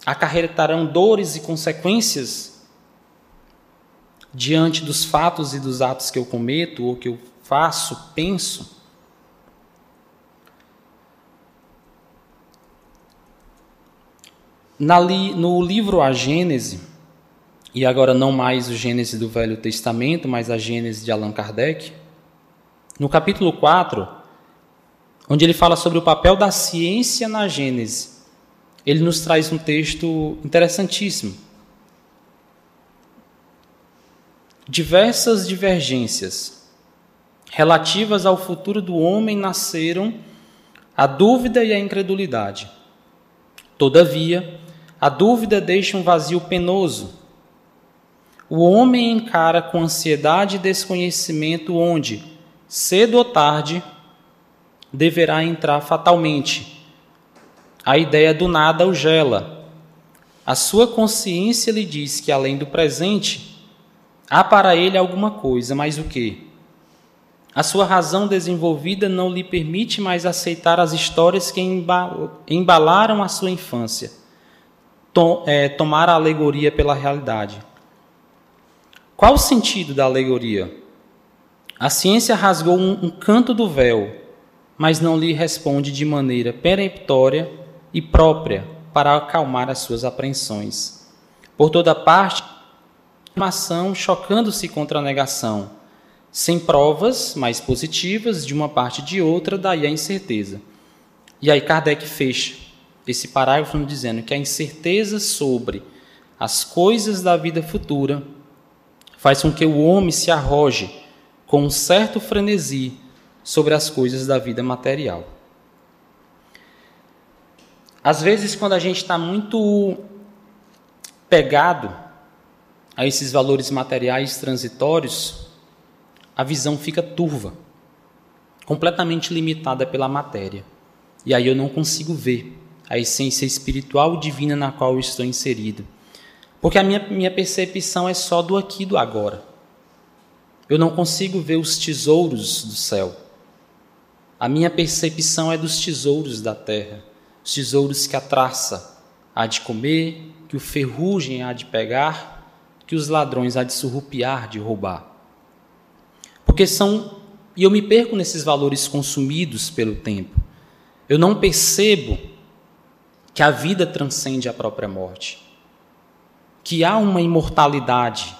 acarretarão dores e consequências diante dos fatos e dos atos que eu cometo ou que eu faço, penso. Li, no livro A Gênese, e agora não mais o Gênese do Velho Testamento, mas a Gênese de Allan Kardec, no capítulo 4, onde ele fala sobre o papel da ciência na Gênese, ele nos traz um texto interessantíssimo. Diversas divergências relativas ao futuro do homem nasceram a dúvida e a incredulidade. Todavia, a dúvida deixa um vazio penoso. O homem encara com ansiedade e desconhecimento onde, cedo ou tarde, deverá entrar fatalmente. A ideia do nada o gela. A sua consciência lhe diz que, além do presente, há para ele alguma coisa, mas o que? A sua razão desenvolvida não lhe permite mais aceitar as histórias que embalaram a sua infância to, é, tomar a alegoria pela realidade. Qual o sentido da alegoria? A ciência rasgou um, um canto do véu, mas não lhe responde de maneira peremptória e própria para acalmar as suas apreensões. Por toda parte, afirmação chocando-se contra a negação, sem provas mais positivas de uma parte de outra, daí a incerteza. E aí Kardec fecha esse parágrafo dizendo que a incerteza sobre as coisas da vida futura faz com que o homem se arroje com um certo frenesi sobre as coisas da vida material. Às vezes, quando a gente está muito pegado a esses valores materiais transitórios, a visão fica turva, completamente limitada pela matéria. E aí eu não consigo ver a essência espiritual divina na qual eu estou inserido. Porque a minha, minha percepção é só do aqui e do agora. Eu não consigo ver os tesouros do céu. A minha percepção é dos tesouros da terra, os tesouros que a traça há de comer, que o ferrugem há de pegar, que os ladrões há de surrupiar, de roubar. Porque são. E eu me perco nesses valores consumidos pelo tempo. Eu não percebo que a vida transcende a própria morte, que há uma imortalidade,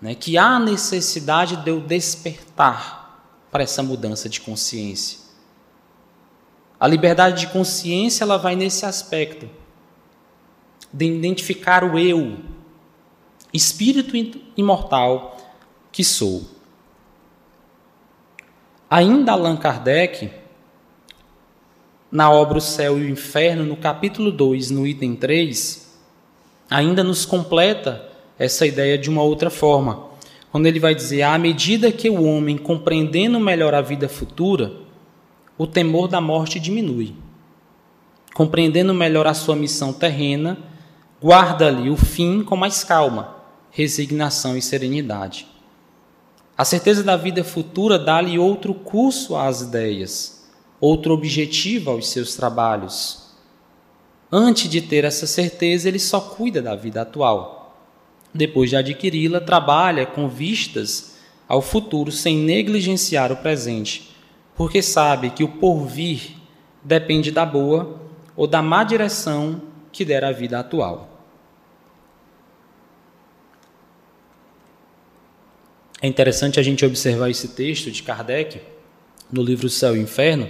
né, que há necessidade de eu despertar para essa mudança de consciência. A liberdade de consciência ela vai nesse aspecto de identificar o eu, espírito imortal que sou. Ainda Allan Kardec na obra O Céu e o Inferno, no capítulo 2, no item 3, ainda nos completa essa ideia de uma outra forma. Quando ele vai dizer: à medida que o homem, compreendendo melhor a vida futura, o temor da morte diminui. Compreendendo melhor a sua missão terrena, guarda-lhe o fim com mais calma, resignação e serenidade. A certeza da vida futura dá-lhe outro curso às ideias outro objetivo aos seus trabalhos. Antes de ter essa certeza, ele só cuida da vida atual. Depois de adquiri-la, trabalha com vistas ao futuro sem negligenciar o presente, porque sabe que o porvir depende da boa ou da má direção que der a vida atual. É interessante a gente observar esse texto de Kardec no livro Céu e Inferno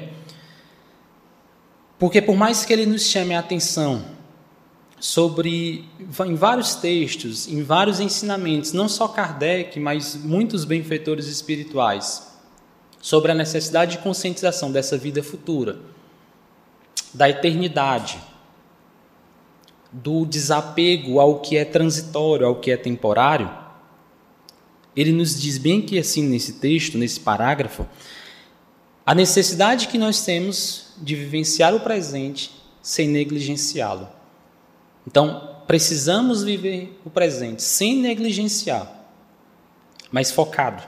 porque por mais que ele nos chame a atenção sobre em vários textos, em vários ensinamentos, não só Kardec, mas muitos benfeitores espirituais, sobre a necessidade de conscientização dessa vida futura, da eternidade. do desapego ao que é transitório, ao que é temporário, ele nos diz bem que assim nesse texto, nesse parágrafo, a necessidade que nós temos de vivenciar o presente sem negligenciá-lo. Então, precisamos viver o presente sem negligenciar, mas focado,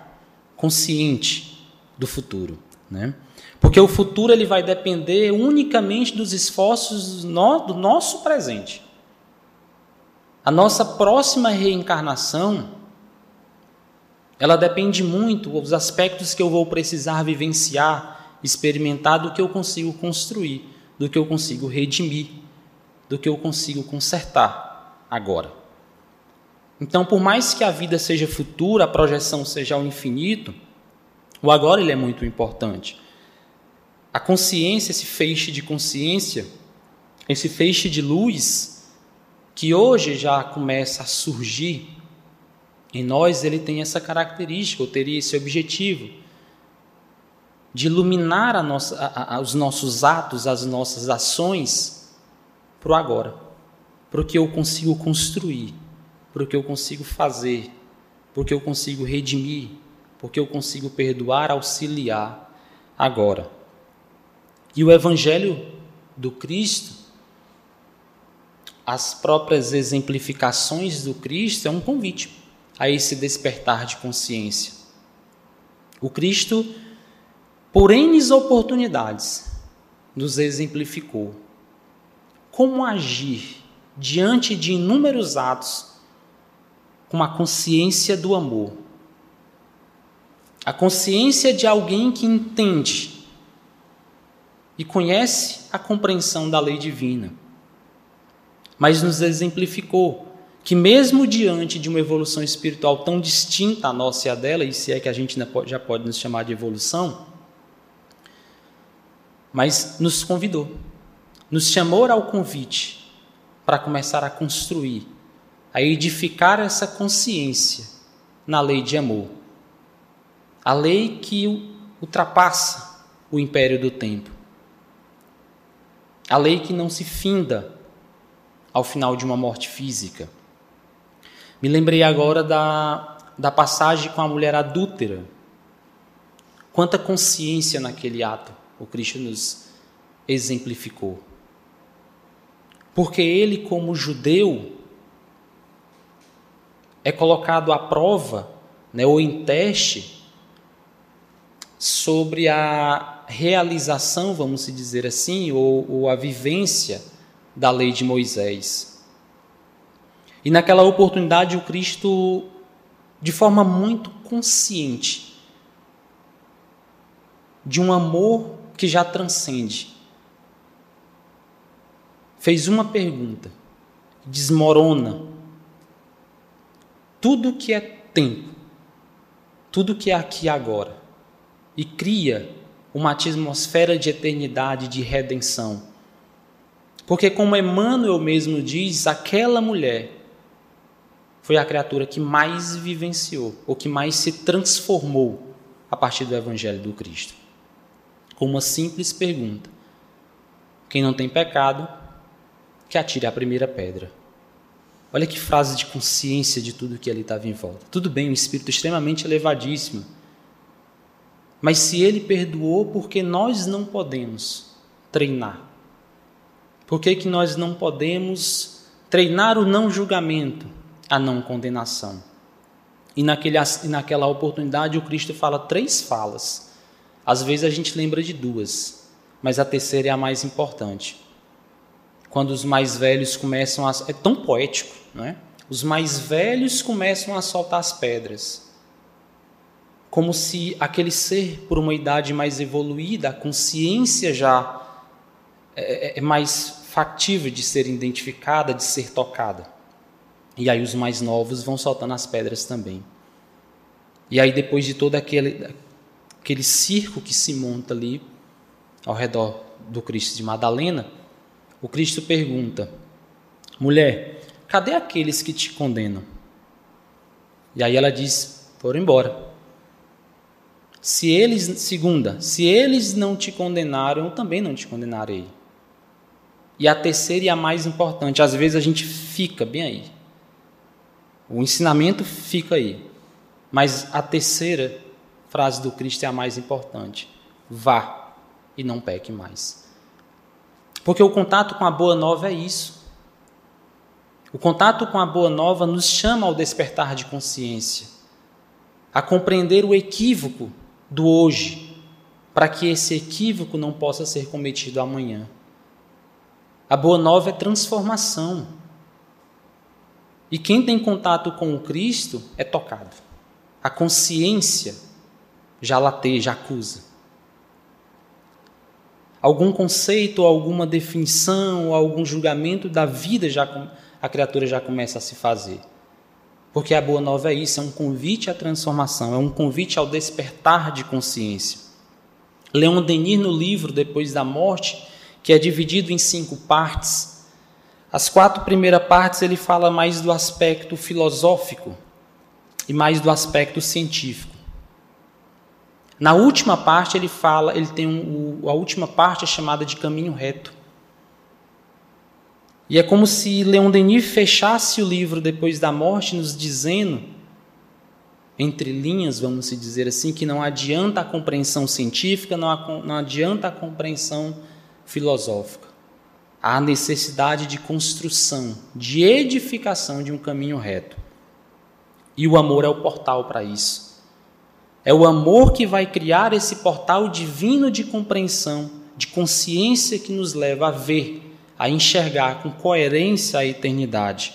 consciente do futuro, né? Porque o futuro ele vai depender unicamente dos esforços do nosso presente. A nossa próxima reencarnação, ela depende muito dos aspectos que eu vou precisar vivenciar, experimentar do que eu consigo construir, do que eu consigo redimir, do que eu consigo consertar agora. Então, por mais que a vida seja futura, a projeção seja ao infinito, o agora ele é muito importante. A consciência, esse feixe de consciência, esse feixe de luz, que hoje já começa a surgir em nós, ele tem essa característica, ou teria esse objetivo de iluminar nossa, a, a, os nossos atos, as nossas ações para o agora, para o que eu consigo construir, para o que eu consigo fazer, para o que eu consigo redimir, porque eu consigo perdoar, auxiliar agora. E o Evangelho do Cristo as próprias exemplificações do Cristo é um convite a esse despertar de consciência. O Cristo, por N oportunidades, nos exemplificou como agir diante de inúmeros atos com a consciência do amor. A consciência de alguém que entende e conhece a compreensão da lei divina mas nos exemplificou que, mesmo diante de uma evolução espiritual tão distinta a nossa e a dela, e se é que a gente já pode nos chamar de evolução, mas nos convidou, nos chamou ao convite para começar a construir, a edificar essa consciência na lei de amor. A lei que ultrapassa o império do tempo. A lei que não se finda ao final de uma morte física. Me lembrei agora da, da passagem com a mulher adúltera. Quanta consciência naquele ato o Cristo nos exemplificou. Porque ele, como judeu, é colocado à prova, né, ou em teste, sobre a realização, vamos dizer assim, ou, ou a vivência da lei de Moisés. E naquela oportunidade, o Cristo, de forma muito consciente, de um amor que já transcende, fez uma pergunta, desmorona tudo que é tempo, tudo que é aqui agora, e cria uma atmosfera de eternidade, de redenção porque, como Emmanuel mesmo diz, aquela mulher foi a criatura que mais vivenciou, ou que mais se transformou a partir do Evangelho do Cristo. Com uma simples pergunta: quem não tem pecado, que atire a primeira pedra. Olha que frase de consciência de tudo que ali estava em volta. Tudo bem, um espírito extremamente elevadíssimo. Mas se ele perdoou, porque nós não podemos treinar por que, que nós não podemos treinar o não julgamento, a não condenação? E, naquele, e naquela oportunidade o Cristo fala três falas. Às vezes a gente lembra de duas, mas a terceira é a mais importante. Quando os mais velhos começam a. É tão poético, não é? Os mais velhos começam a soltar as pedras. Como se aquele ser, por uma idade mais evoluída, a consciência já é, é, é mais factível de ser identificada, de ser tocada. E aí os mais novos vão soltando as pedras também. E aí depois de todo aquele, aquele circo que se monta ali ao redor do Cristo de Madalena, o Cristo pergunta: Mulher, cadê aqueles que te condenam? E aí ela diz: Foram embora. Se eles, segunda, se eles não te condenaram, eu também não te condenarei. E a terceira e a mais importante, às vezes a gente fica bem aí. O ensinamento fica aí. Mas a terceira frase do Cristo é a mais importante: vá e não peque mais. Porque o contato com a boa nova é isso. O contato com a boa nova nos chama ao despertar de consciência, a compreender o equívoco do hoje, para que esse equívoco não possa ser cometido amanhã. A boa nova é transformação. E quem tem contato com o Cristo é tocado. A consciência já lateja, acusa. Algum conceito, alguma definição, algum julgamento da vida já a criatura já começa a se fazer. Porque a boa nova é isso, é um convite à transformação, é um convite ao despertar de consciência. Leon Denis, no livro Depois da Morte, que é dividido em cinco partes, as quatro primeiras partes ele fala mais do aspecto filosófico e mais do aspecto científico. Na última parte ele fala, ele tem um, a última parte é chamada de caminho reto. E é como se Leon Denis fechasse o livro depois da morte, nos dizendo, entre linhas, vamos dizer assim, que não adianta a compreensão científica, não, adianta a compreensão filosófica. Há necessidade de construção, de edificação de um caminho reto. E o amor é o portal para isso. É o amor que vai criar esse portal divino de compreensão, de consciência que nos leva a ver a enxergar com coerência a eternidade.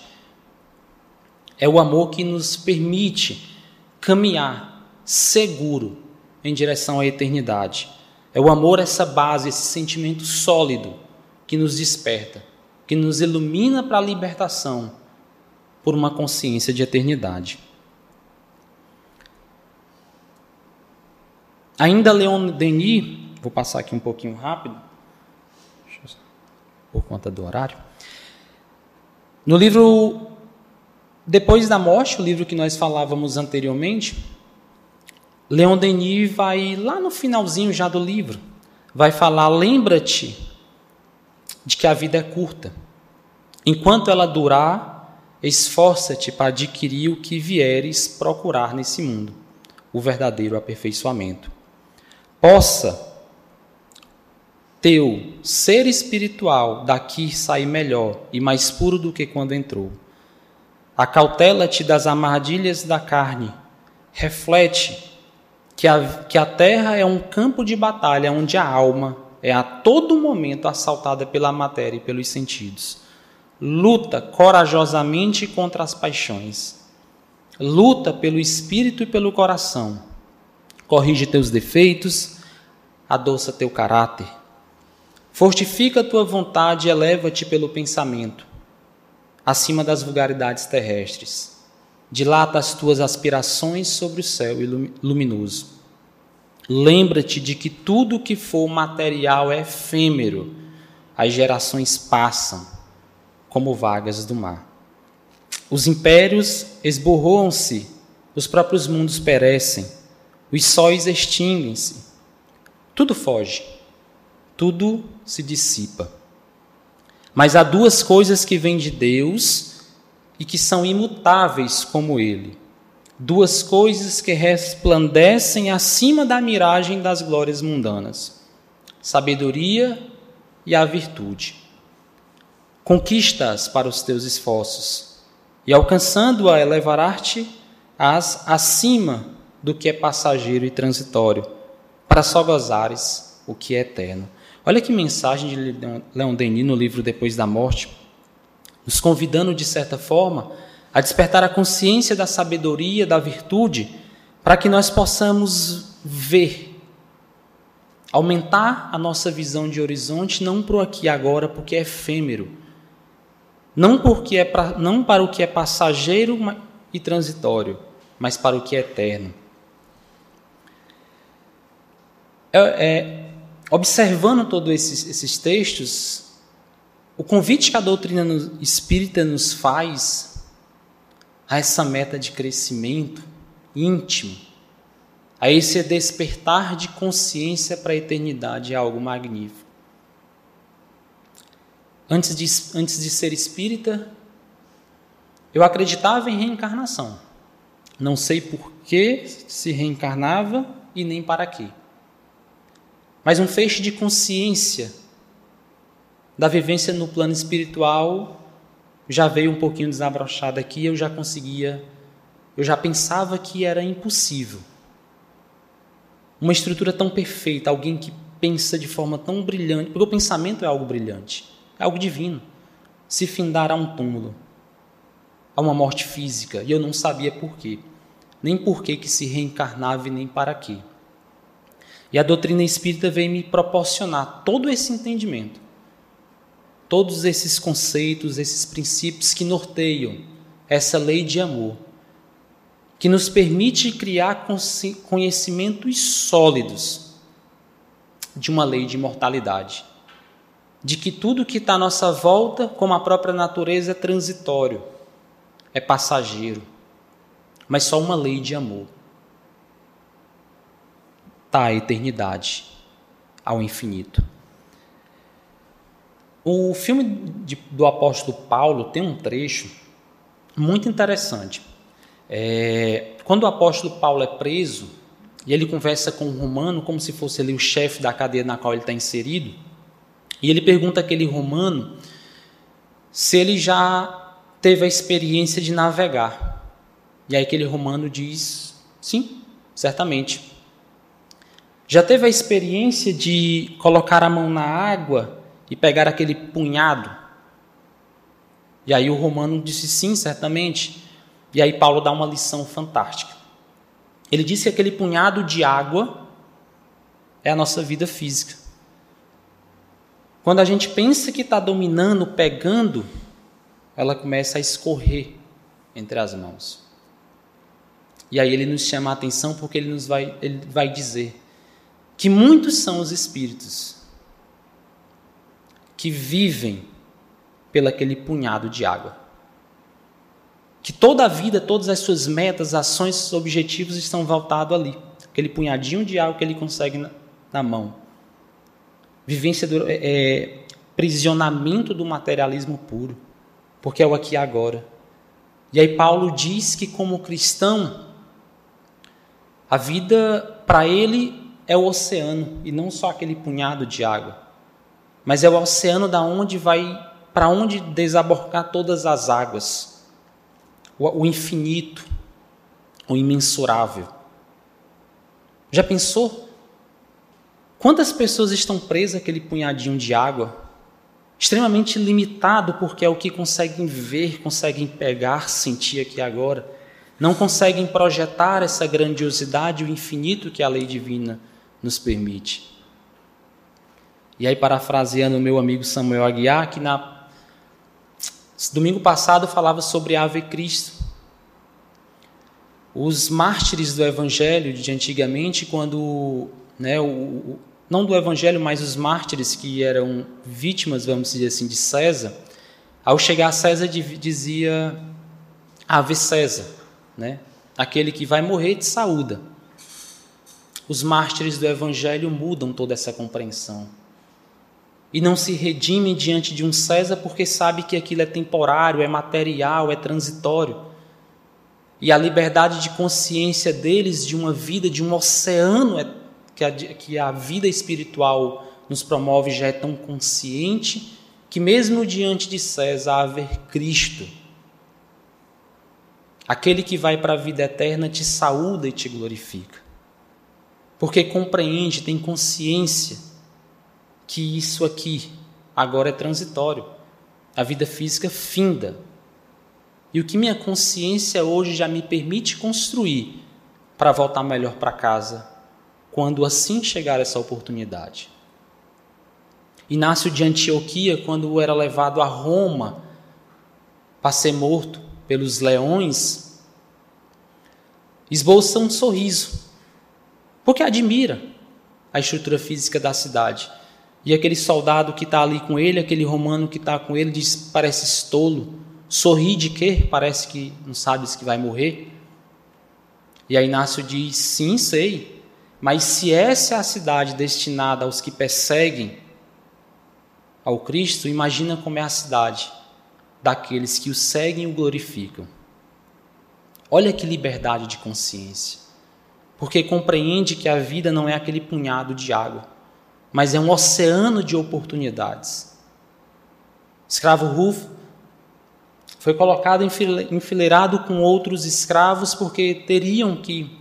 É o amor que nos permite caminhar seguro em direção à eternidade. É o amor, essa base, esse sentimento sólido que nos desperta, que nos ilumina para a libertação por uma consciência de eternidade. Ainda Leon Denis, vou passar aqui um pouquinho rápido, por conta do horário. No livro Depois da Morte, o livro que nós falávamos anteriormente, Leon Denis vai lá no finalzinho já do livro, vai falar: lembra-te de que a vida é curta. Enquanto ela durar, esforça-te para adquirir o que vieres procurar nesse mundo, o verdadeiro aperfeiçoamento. Possa teu ser espiritual daqui sair melhor e mais puro do que quando entrou. Acautela-te das armadilhas da carne. Reflete que a, que a terra é um campo de batalha onde a alma é a todo momento assaltada pela matéria e pelos sentidos. Luta corajosamente contra as paixões. Luta pelo espírito e pelo coração. Corrige teus defeitos, adoça teu caráter Fortifica a tua vontade e eleva-te pelo pensamento, acima das vulgaridades terrestres. Dilata as tuas aspirações sobre o céu luminoso. Lembra-te de que tudo que for material é efêmero, as gerações passam como vagas do mar. Os impérios esborroam-se, os próprios mundos perecem, os sóis extinguem-se, tudo foge tudo se dissipa. Mas há duas coisas que vêm de Deus e que são imutáveis como Ele. Duas coisas que resplandecem acima da miragem das glórias mundanas: sabedoria e a virtude. Conquista-as para os teus esforços, e alcançando-a, elevar-te acima do que é passageiro e transitório, para só gozares o que é eterno. Olha que mensagem de Leon Denis no livro Depois da Morte, nos convidando, de certa forma, a despertar a consciência da sabedoria, da virtude, para que nós possamos ver, aumentar a nossa visão de horizonte, não para o aqui e agora, porque é efêmero, não, porque é pra, não para o que é passageiro e transitório, mas para o que é eterno. É, é, observando todos esses, esses textos, o convite que a doutrina espírita nos faz a essa meta de crescimento íntimo, a esse despertar de consciência para a eternidade é algo magnífico. Antes de, antes de ser espírita, eu acreditava em reencarnação. Não sei por que se reencarnava e nem para quê. Mas um feixe de consciência da vivência no plano espiritual já veio um pouquinho desabrochado aqui, eu já conseguia, eu já pensava que era impossível. Uma estrutura tão perfeita, alguém que pensa de forma tão brilhante, porque o pensamento é algo brilhante, é algo divino. Se findar a um túmulo, a uma morte física, e eu não sabia por quê, nem por que, que se reencarnava e nem para quê. E a doutrina espírita veio me proporcionar todo esse entendimento, todos esses conceitos, esses princípios que norteiam essa lei de amor, que nos permite criar conhecimentos sólidos de uma lei de imortalidade, de que tudo que está à nossa volta, como a própria natureza, é transitório é passageiro, mas só uma lei de amor. Está a eternidade ao infinito. O filme de, do apóstolo Paulo tem um trecho muito interessante. É, quando o apóstolo Paulo é preso e ele conversa com um romano como se fosse ali o chefe da cadeia na qual ele está inserido, e ele pergunta àquele romano se ele já teve a experiência de navegar. E aí aquele romano diz: sim, certamente. Já teve a experiência de colocar a mão na água e pegar aquele punhado? E aí o romano disse: sim, certamente. E aí Paulo dá uma lição fantástica. Ele disse que aquele punhado de água é a nossa vida física. Quando a gente pensa que está dominando, pegando, ela começa a escorrer entre as mãos. E aí ele nos chama a atenção porque ele nos vai, ele vai dizer que muitos são os espíritos que vivem pelaquele punhado de água. Que toda a vida, todas as suas metas, ações, objetivos estão voltados ali. Aquele punhadinho de água que ele consegue na, na mão. Vivência do é, é, prisionamento do materialismo puro porque é o aqui e agora. E aí Paulo diz que como cristão, a vida para ele é o oceano e não só aquele punhado de água, mas é o oceano da onde vai para onde desabocar todas as águas, o, o infinito, o imensurável. Já pensou? Quantas pessoas estão presas àquele punhadinho de água? extremamente limitado, porque é o que conseguem ver, conseguem pegar, sentir aqui agora. Não conseguem projetar essa grandiosidade, o infinito que a lei divina nos permite. E aí, parafraseando o meu amigo Samuel Aguiar, que na domingo passado falava sobre Ave Cristo. Os mártires do Evangelho de antigamente, quando né, o, não do evangelho, mas os mártires que eram vítimas, vamos dizer assim, de César, ao chegar a César dizia Ave César, né? aquele que vai morrer te saúda. Os mártires do evangelho mudam toda essa compreensão. E não se redimem diante de um César porque sabe que aquilo é temporário, é material, é transitório. E a liberdade de consciência deles de uma vida, de um oceano é que a, que a vida espiritual nos promove já é tão consciente que, mesmo diante de César, haver Cristo, aquele que vai para a vida eterna, te saúda e te glorifica. Porque compreende, tem consciência que isso aqui agora é transitório. A vida física finda. E o que minha consciência hoje já me permite construir para voltar melhor para casa quando assim chegar essa oportunidade. Inácio de Antioquia, quando era levado a Roma para ser morto pelos leões, esboça um sorriso, porque admira a estrutura física da cidade. E aquele soldado que está ali com ele, aquele romano que está com ele, diz: parece estolo. Sorri de quê? Parece que não sabes que vai morrer. E aí Inácio diz: sim, sei. Mas se essa é a cidade destinada aos que perseguem ao Cristo, imagina como é a cidade daqueles que o seguem e o glorificam. Olha que liberdade de consciência. Porque compreende que a vida não é aquele punhado de água, mas é um oceano de oportunidades. Escravo Rufo foi colocado enfileirado com outros escravos porque teriam que,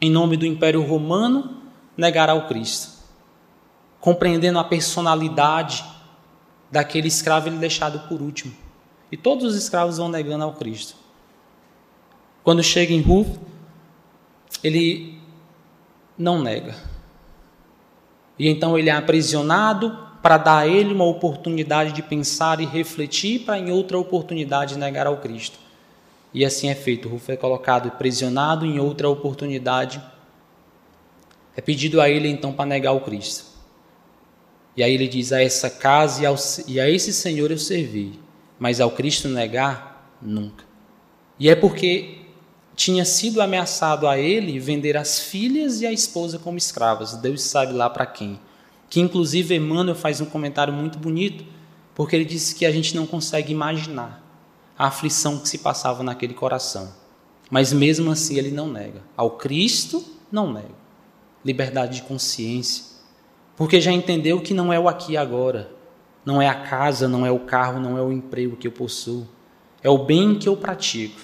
em nome do Império Romano, negar ao Cristo. Compreendendo a personalidade daquele escravo ele deixado por último. E todos os escravos vão negando ao Cristo. Quando chega em Rufo, ele não nega. E então ele é aprisionado para dar a ele uma oportunidade de pensar e refletir, para em outra oportunidade negar ao Cristo. E assim é feito. Rufo é colocado aprisionado em outra oportunidade. É pedido a ele então para negar o Cristo. E aí ele diz: A essa casa e, ao, e a esse Senhor eu servi, mas ao Cristo negar, nunca. E é porque tinha sido ameaçado a ele vender as filhas e a esposa como escravas. Deus sabe lá para quem. Que inclusive Emmanuel faz um comentário muito bonito, porque ele disse que a gente não consegue imaginar a aflição que se passava naquele coração. Mas mesmo assim ele não nega. Ao Cristo, não nega. Liberdade de consciência porque já entendeu que não é o aqui e agora, não é a casa, não é o carro, não é o emprego que eu possuo, é o bem que eu pratico,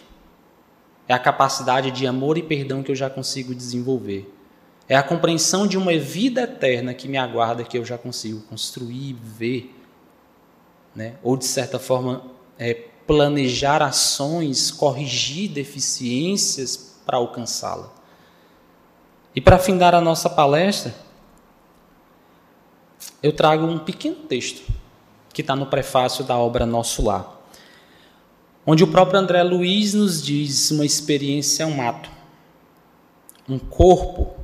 é a capacidade de amor e perdão que eu já consigo desenvolver, é a compreensão de uma vida eterna que me aguarda que eu já consigo construir, ver, né? ou de certa forma é, planejar ações, corrigir deficiências para alcançá-la. E para findar a nossa palestra, eu trago um pequeno texto que está no prefácio da obra Nosso Lar, onde o próprio André Luiz nos diz uma experiência é um ato, um corpo,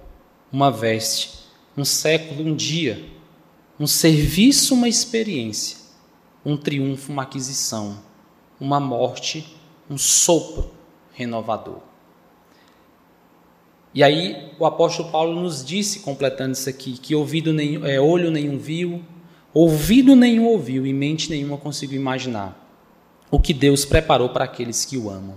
uma veste, um século, um dia, um serviço, uma experiência, um triunfo, uma aquisição, uma morte, um sopro renovador. E aí o apóstolo Paulo nos disse, completando isso aqui, que ouvido nenhum, é, olho nenhum viu, ouvido nenhum ouviu e mente nenhuma conseguiu imaginar o que Deus preparou para aqueles que o amam.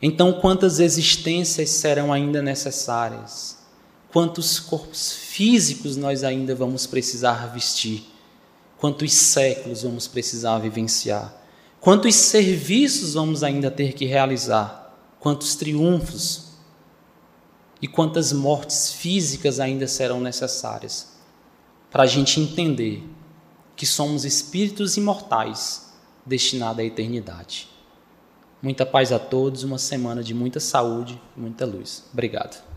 Então, quantas existências serão ainda necessárias? Quantos corpos físicos nós ainda vamos precisar vestir? Quantos séculos vamos precisar vivenciar? Quantos serviços vamos ainda ter que realizar? Quantos triunfos e quantas mortes físicas ainda serão necessárias para a gente entender que somos espíritos imortais destinados à eternidade. Muita paz a todos, uma semana de muita saúde e muita luz. Obrigado.